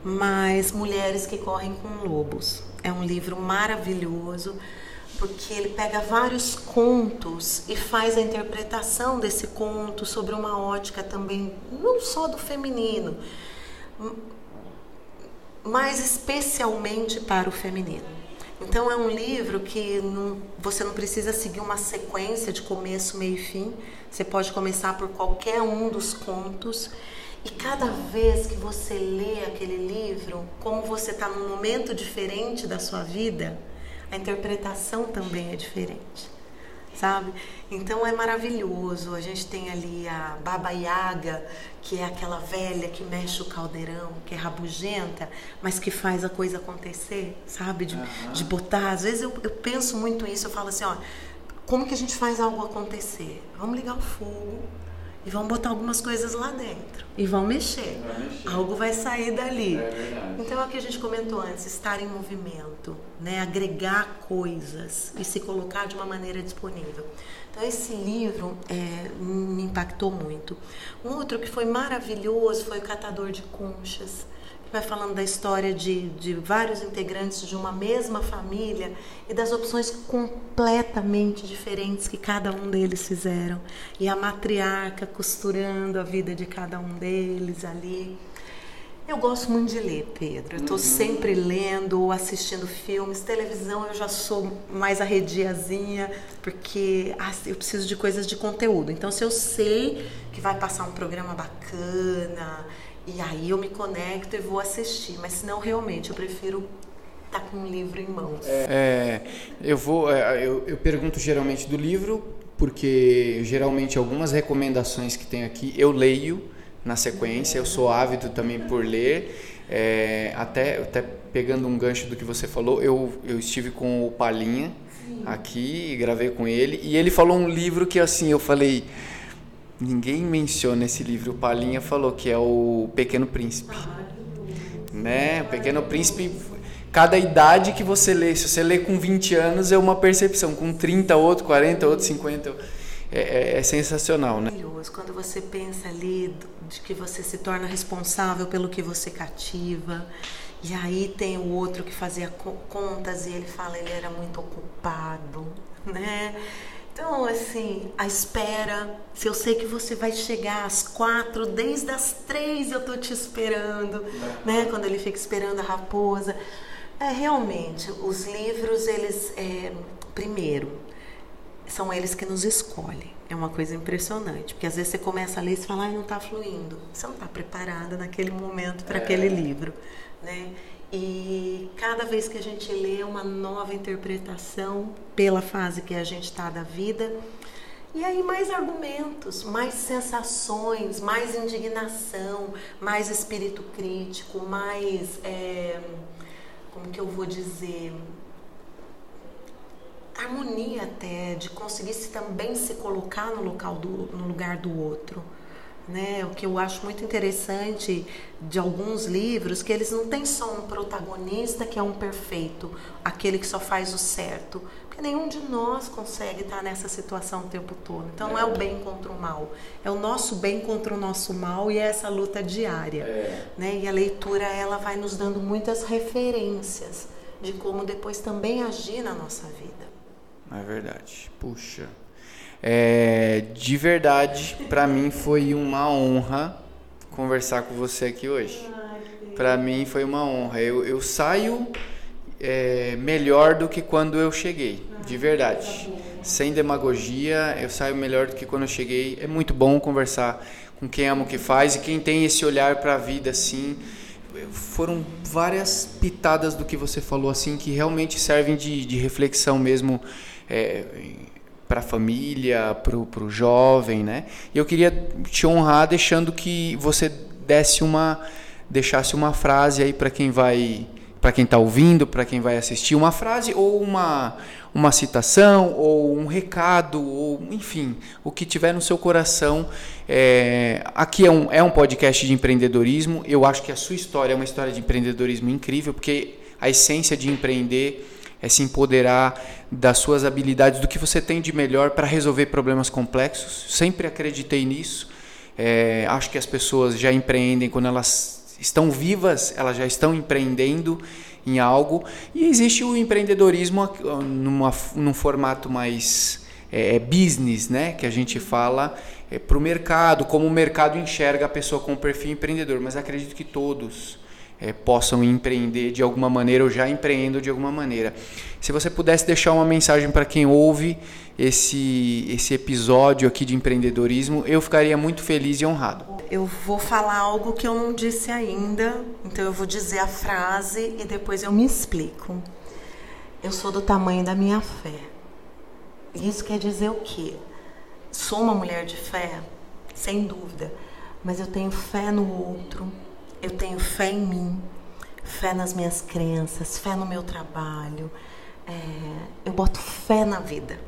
C: Mas Mulheres que Correm com Lobos. É um livro maravilhoso porque ele pega vários contos e faz a interpretação desse conto sobre uma ótica também, não só do feminino, mas especialmente para o feminino. Então é um livro que não, você não precisa seguir uma sequência de começo, meio e fim. Você pode começar por qualquer um dos contos. E cada vez que você lê aquele livro, como você está num momento diferente da sua vida, a interpretação também é diferente, sabe? Então é maravilhoso. A gente tem ali a Baba Yaga, que é aquela velha que mexe o caldeirão, que é rabugenta, mas que faz a coisa acontecer, sabe? De, uhum. de botar. Às vezes eu, eu penso muito isso, eu falo assim, ó, como que a gente faz algo acontecer? Vamos ligar o fogo e vão botar algumas coisas lá dentro e vão mexer. Vai mexer. Algo vai sair dali. É então é o que a gente comentou antes, estar em movimento, né? agregar coisas e se colocar de uma maneira disponível. Então esse livro é, me impactou muito. Um outro que foi maravilhoso foi o Catador de Conchas vai falando da história de, de vários integrantes de uma mesma família e das opções completamente diferentes que cada um deles fizeram. E a matriarca costurando a vida de cada um deles ali. Eu gosto muito de ler, Pedro. Eu estou uhum. sempre lendo ou assistindo filmes. Televisão eu já sou mais arrediazinha, porque ah, eu preciso de coisas de conteúdo. Então, se eu sei que vai passar um programa bacana, e aí eu me conecto e vou assistir. Mas senão, realmente, eu prefiro estar tá com um livro em mãos.
B: É, eu vou. É, eu, eu pergunto geralmente do livro, porque geralmente algumas recomendações que tem aqui eu leio na sequência. Eu sou ávido também por ler. É, até, até pegando um gancho do que você falou, eu, eu estive com o Palinha aqui, gravei com ele, e ele falou um livro que assim, eu falei Ninguém menciona esse livro. O Palinha falou que é o Pequeno Príncipe. Né? O Pequeno Príncipe, cada idade que você lê, se você lê com 20 anos é uma percepção, com 30 outro, 40 outro, 50 é, é, é sensacional, né?
C: Quando você pensa ali de que você se torna responsável pelo que você cativa. E aí tem o outro que fazia contas e ele fala ele era muito ocupado, [laughs] né? Então, assim, a espera. Se eu sei que você vai chegar às quatro, desde as três eu tô te esperando, né? Quando ele fica esperando a raposa. É, realmente, os livros, eles, é, primeiro, são eles que nos escolhem. É uma coisa impressionante, porque às vezes você começa a ler e fala, ah, não está fluindo. Você não está preparada naquele momento para é. aquele livro, né? E cada vez que a gente lê uma nova interpretação pela fase que a gente está da vida, e aí mais argumentos, mais sensações, mais indignação, mais espírito crítico, mais é, como que eu vou dizer harmonia até de conseguir se também se colocar no local do, no lugar do outro né? O que eu acho muito interessante de alguns livros que eles não têm só um protagonista que é um perfeito, aquele que só faz o certo, porque nenhum de nós consegue estar nessa situação o tempo todo. Então não é o bem contra o mal, é o nosso bem contra o nosso mal e é essa luta diária, é. né? E a leitura ela vai nos dando muitas referências de como depois também agir na nossa vida.
B: É verdade. Puxa, é, de verdade, para mim foi uma honra conversar com você aqui hoje. Para mim foi uma honra. Eu, eu saio é, melhor do que quando eu cheguei, de verdade. sem demagogia, eu saio melhor do que quando eu cheguei. É muito bom conversar com quem ama o que faz e quem tem esse olhar para a vida assim. Foram várias pitadas do que você falou assim que realmente servem de, de reflexão mesmo é, para a família, para o jovem, né? E eu queria te honrar deixando que você desse uma, deixasse uma frase aí para quem vai, para quem está ouvindo, para quem vai assistir, uma frase ou uma uma citação ou um recado ou enfim o que tiver no seu coração. É, aqui é um, é um podcast de empreendedorismo. Eu acho que a sua história é uma história de empreendedorismo incrível porque a essência de empreender é se empoderar das suas habilidades, do que você tem de melhor para resolver problemas complexos. Sempre acreditei nisso. É, acho que as pessoas já empreendem quando elas estão vivas, elas já estão empreendendo em algo. E existe o empreendedorismo numa, num formato mais é, é business, né? que a gente fala é, para o mercado, como o mercado enxerga a pessoa com perfil empreendedor. Mas acredito que todos é, possam empreender de alguma maneira ou já empreendam de alguma maneira. Se você pudesse deixar uma mensagem para quem ouve esse, esse episódio aqui de empreendedorismo, eu ficaria muito feliz e honrado.
C: Eu vou falar algo que eu não disse ainda, então eu vou dizer a frase e depois eu me explico. Eu sou do tamanho da minha fé. Isso quer dizer o quê? Sou uma mulher de fé, sem dúvida, mas eu tenho fé no outro, eu tenho fé em mim, fé nas minhas crenças, fé no meu trabalho. É, eu boto fé na vida,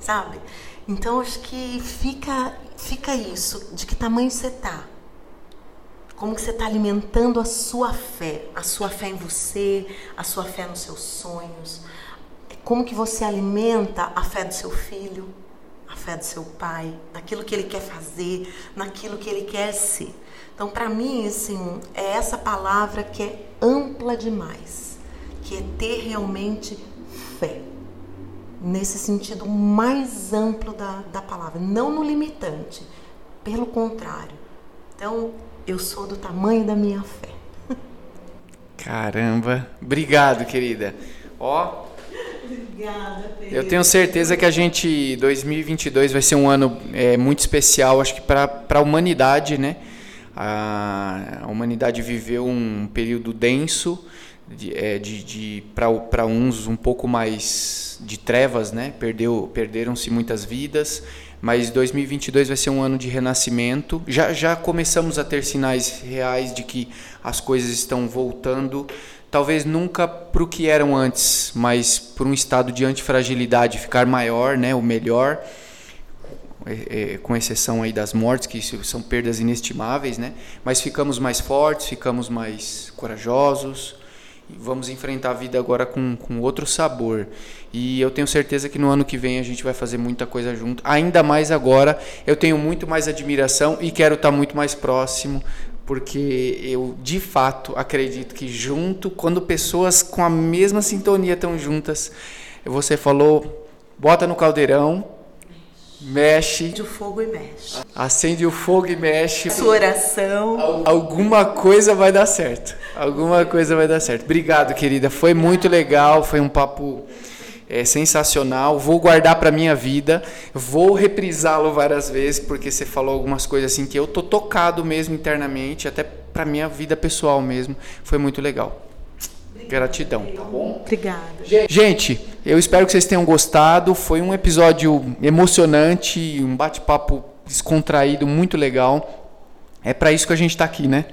C: sabe? Então acho que fica, fica isso, de que tamanho você tá. Como que você está alimentando a sua fé, a sua fé em você, a sua fé nos seus sonhos. Como que você alimenta a fé do seu filho, a fé do seu pai, naquilo que ele quer fazer, naquilo que ele quer ser. Então, para mim, assim, é essa palavra que é ampla demais, que é ter realmente fé, nesse sentido mais amplo da, da palavra, não no limitante, pelo contrário. Então, eu sou do tamanho da minha fé. [laughs]
B: Caramba, obrigado, querida. Ó,
C: Obrigada, Pedro.
B: Eu tenho certeza que a gente 2022 vai ser um ano é, muito especial, acho que para a humanidade, né? A, a humanidade viveu um período denso, de, é, de, de para uns um pouco mais de trevas, né? Perdeu, perderam-se muitas vidas, mas 2022 vai ser um ano de renascimento. Já, já começamos a ter sinais reais de que as coisas estão voltando, talvez nunca para o que eram antes, mas por um estado de antifragilidade ficar maior, né? O melhor. É, é, com exceção aí das mortes, que são perdas inestimáveis, né? Mas ficamos mais fortes, ficamos mais corajosos vamos enfrentar a vida agora com, com outro sabor. E eu tenho certeza que no ano que vem a gente vai fazer muita coisa junto. Ainda mais agora, eu tenho muito mais admiração e quero estar muito mais próximo, porque eu de fato acredito que junto, quando pessoas com a mesma sintonia estão juntas, você falou, bota no caldeirão mexe.
C: Acende o fogo e mexe.
B: Acende o fogo e mexe.
C: Sua oração.
B: Alguma coisa vai dar certo. Alguma coisa vai dar certo. Obrigado, querida. Foi muito legal. Foi um papo é, sensacional. Vou guardar para minha vida. Vou reprisá-lo várias vezes porque você falou algumas coisas assim que eu tô tocado mesmo internamente, até para minha vida pessoal mesmo. Foi muito legal. Gratidão, tá bom?
C: Obrigada.
B: Gente, eu espero que vocês tenham gostado. Foi um episódio emocionante, um bate-papo descontraído, muito legal. É para isso que a gente está aqui, né?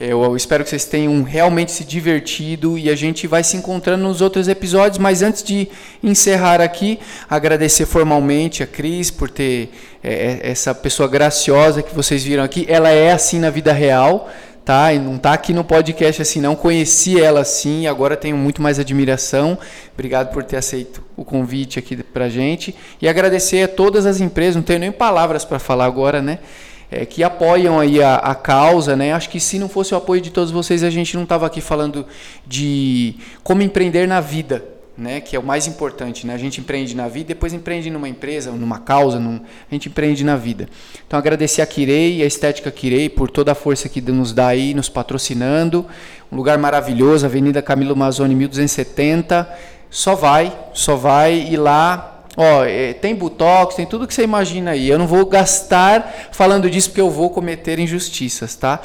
B: Eu espero que vocês tenham realmente se divertido e a gente vai se encontrando nos outros episódios. Mas antes de encerrar aqui, agradecer formalmente a Cris por ter é, essa pessoa graciosa que vocês viram aqui. Ela é assim na vida real tá? E não tá aqui no podcast assim, não conheci ela assim, agora tenho muito mais admiração. Obrigado por ter aceito o convite aqui pra gente e agradecer a todas as empresas, não tenho nem palavras para falar agora, né? É, que apoiam aí a, a, causa, né? Acho que se não fosse o apoio de todos vocês, a gente não estava aqui falando de como empreender na vida, né, que é o mais importante. Né? A gente empreende na vida, depois empreende numa empresa, numa causa, num, a gente empreende na vida. Então agradecer a Kirei, a Estética Kirei, por toda a força que nos dá aí, nos patrocinando. Um lugar maravilhoso, Avenida Camilo Mazzoni 1270. Só vai, só vai e lá Ó, é, tem botox, tem tudo que você imagina aí. Eu não vou gastar falando disso porque eu vou cometer injustiças, tá?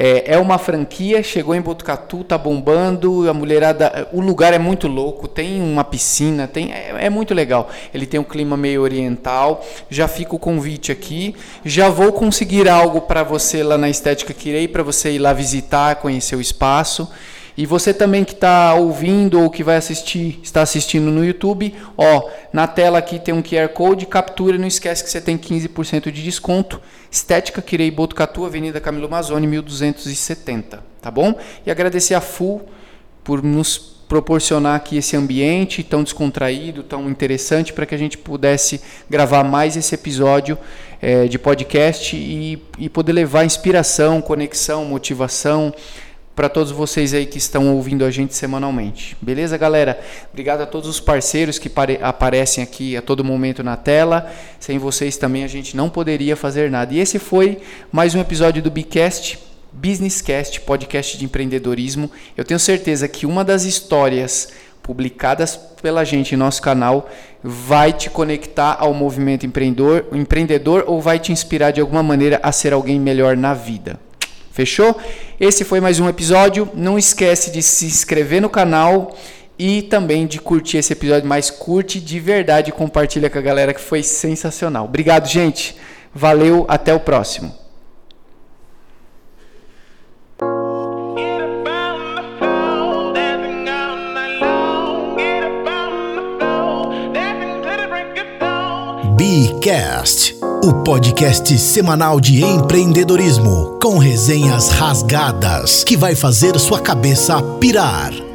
B: É, é uma franquia, chegou em Botucatu, tá bombando, a mulherada, o lugar é muito louco, tem uma piscina, tem é, é muito legal. Ele tem um clima meio oriental. Já fica o convite aqui. Já vou conseguir algo para você lá na Estética Quirei para você ir lá visitar, conhecer o espaço. E você também que está ouvindo ou que vai assistir, está assistindo no YouTube, ó, na tela aqui tem um QR Code, captura, não esquece que você tem 15% de desconto. Estética Quirei Botucatu, Avenida Camilo Mazzoni, 1270, tá bom? E agradecer a FUL por nos proporcionar aqui esse ambiente tão descontraído, tão interessante, para que a gente pudesse gravar mais esse episódio é, de podcast e, e poder levar inspiração, conexão, motivação, para todos vocês aí que estão ouvindo a gente semanalmente. Beleza, galera? Obrigado a todos os parceiros que aparecem aqui a todo momento na tela. Sem vocês também a gente não poderia fazer nada. E esse foi mais um episódio do Bicast, Businesscast, podcast de empreendedorismo. Eu tenho certeza que uma das histórias publicadas pela gente em nosso canal vai te conectar ao movimento empreendedor, empreendedor ou vai te inspirar de alguma maneira a ser alguém melhor na vida. Fechou? Esse foi mais um episódio. Não esquece de se inscrever no canal e também de curtir esse episódio, mas curte de verdade e compartilha com a galera que foi sensacional. Obrigado, gente. Valeu, até o próximo.
A: Bcast o podcast semanal de empreendedorismo com resenhas rasgadas que vai fazer sua cabeça pirar.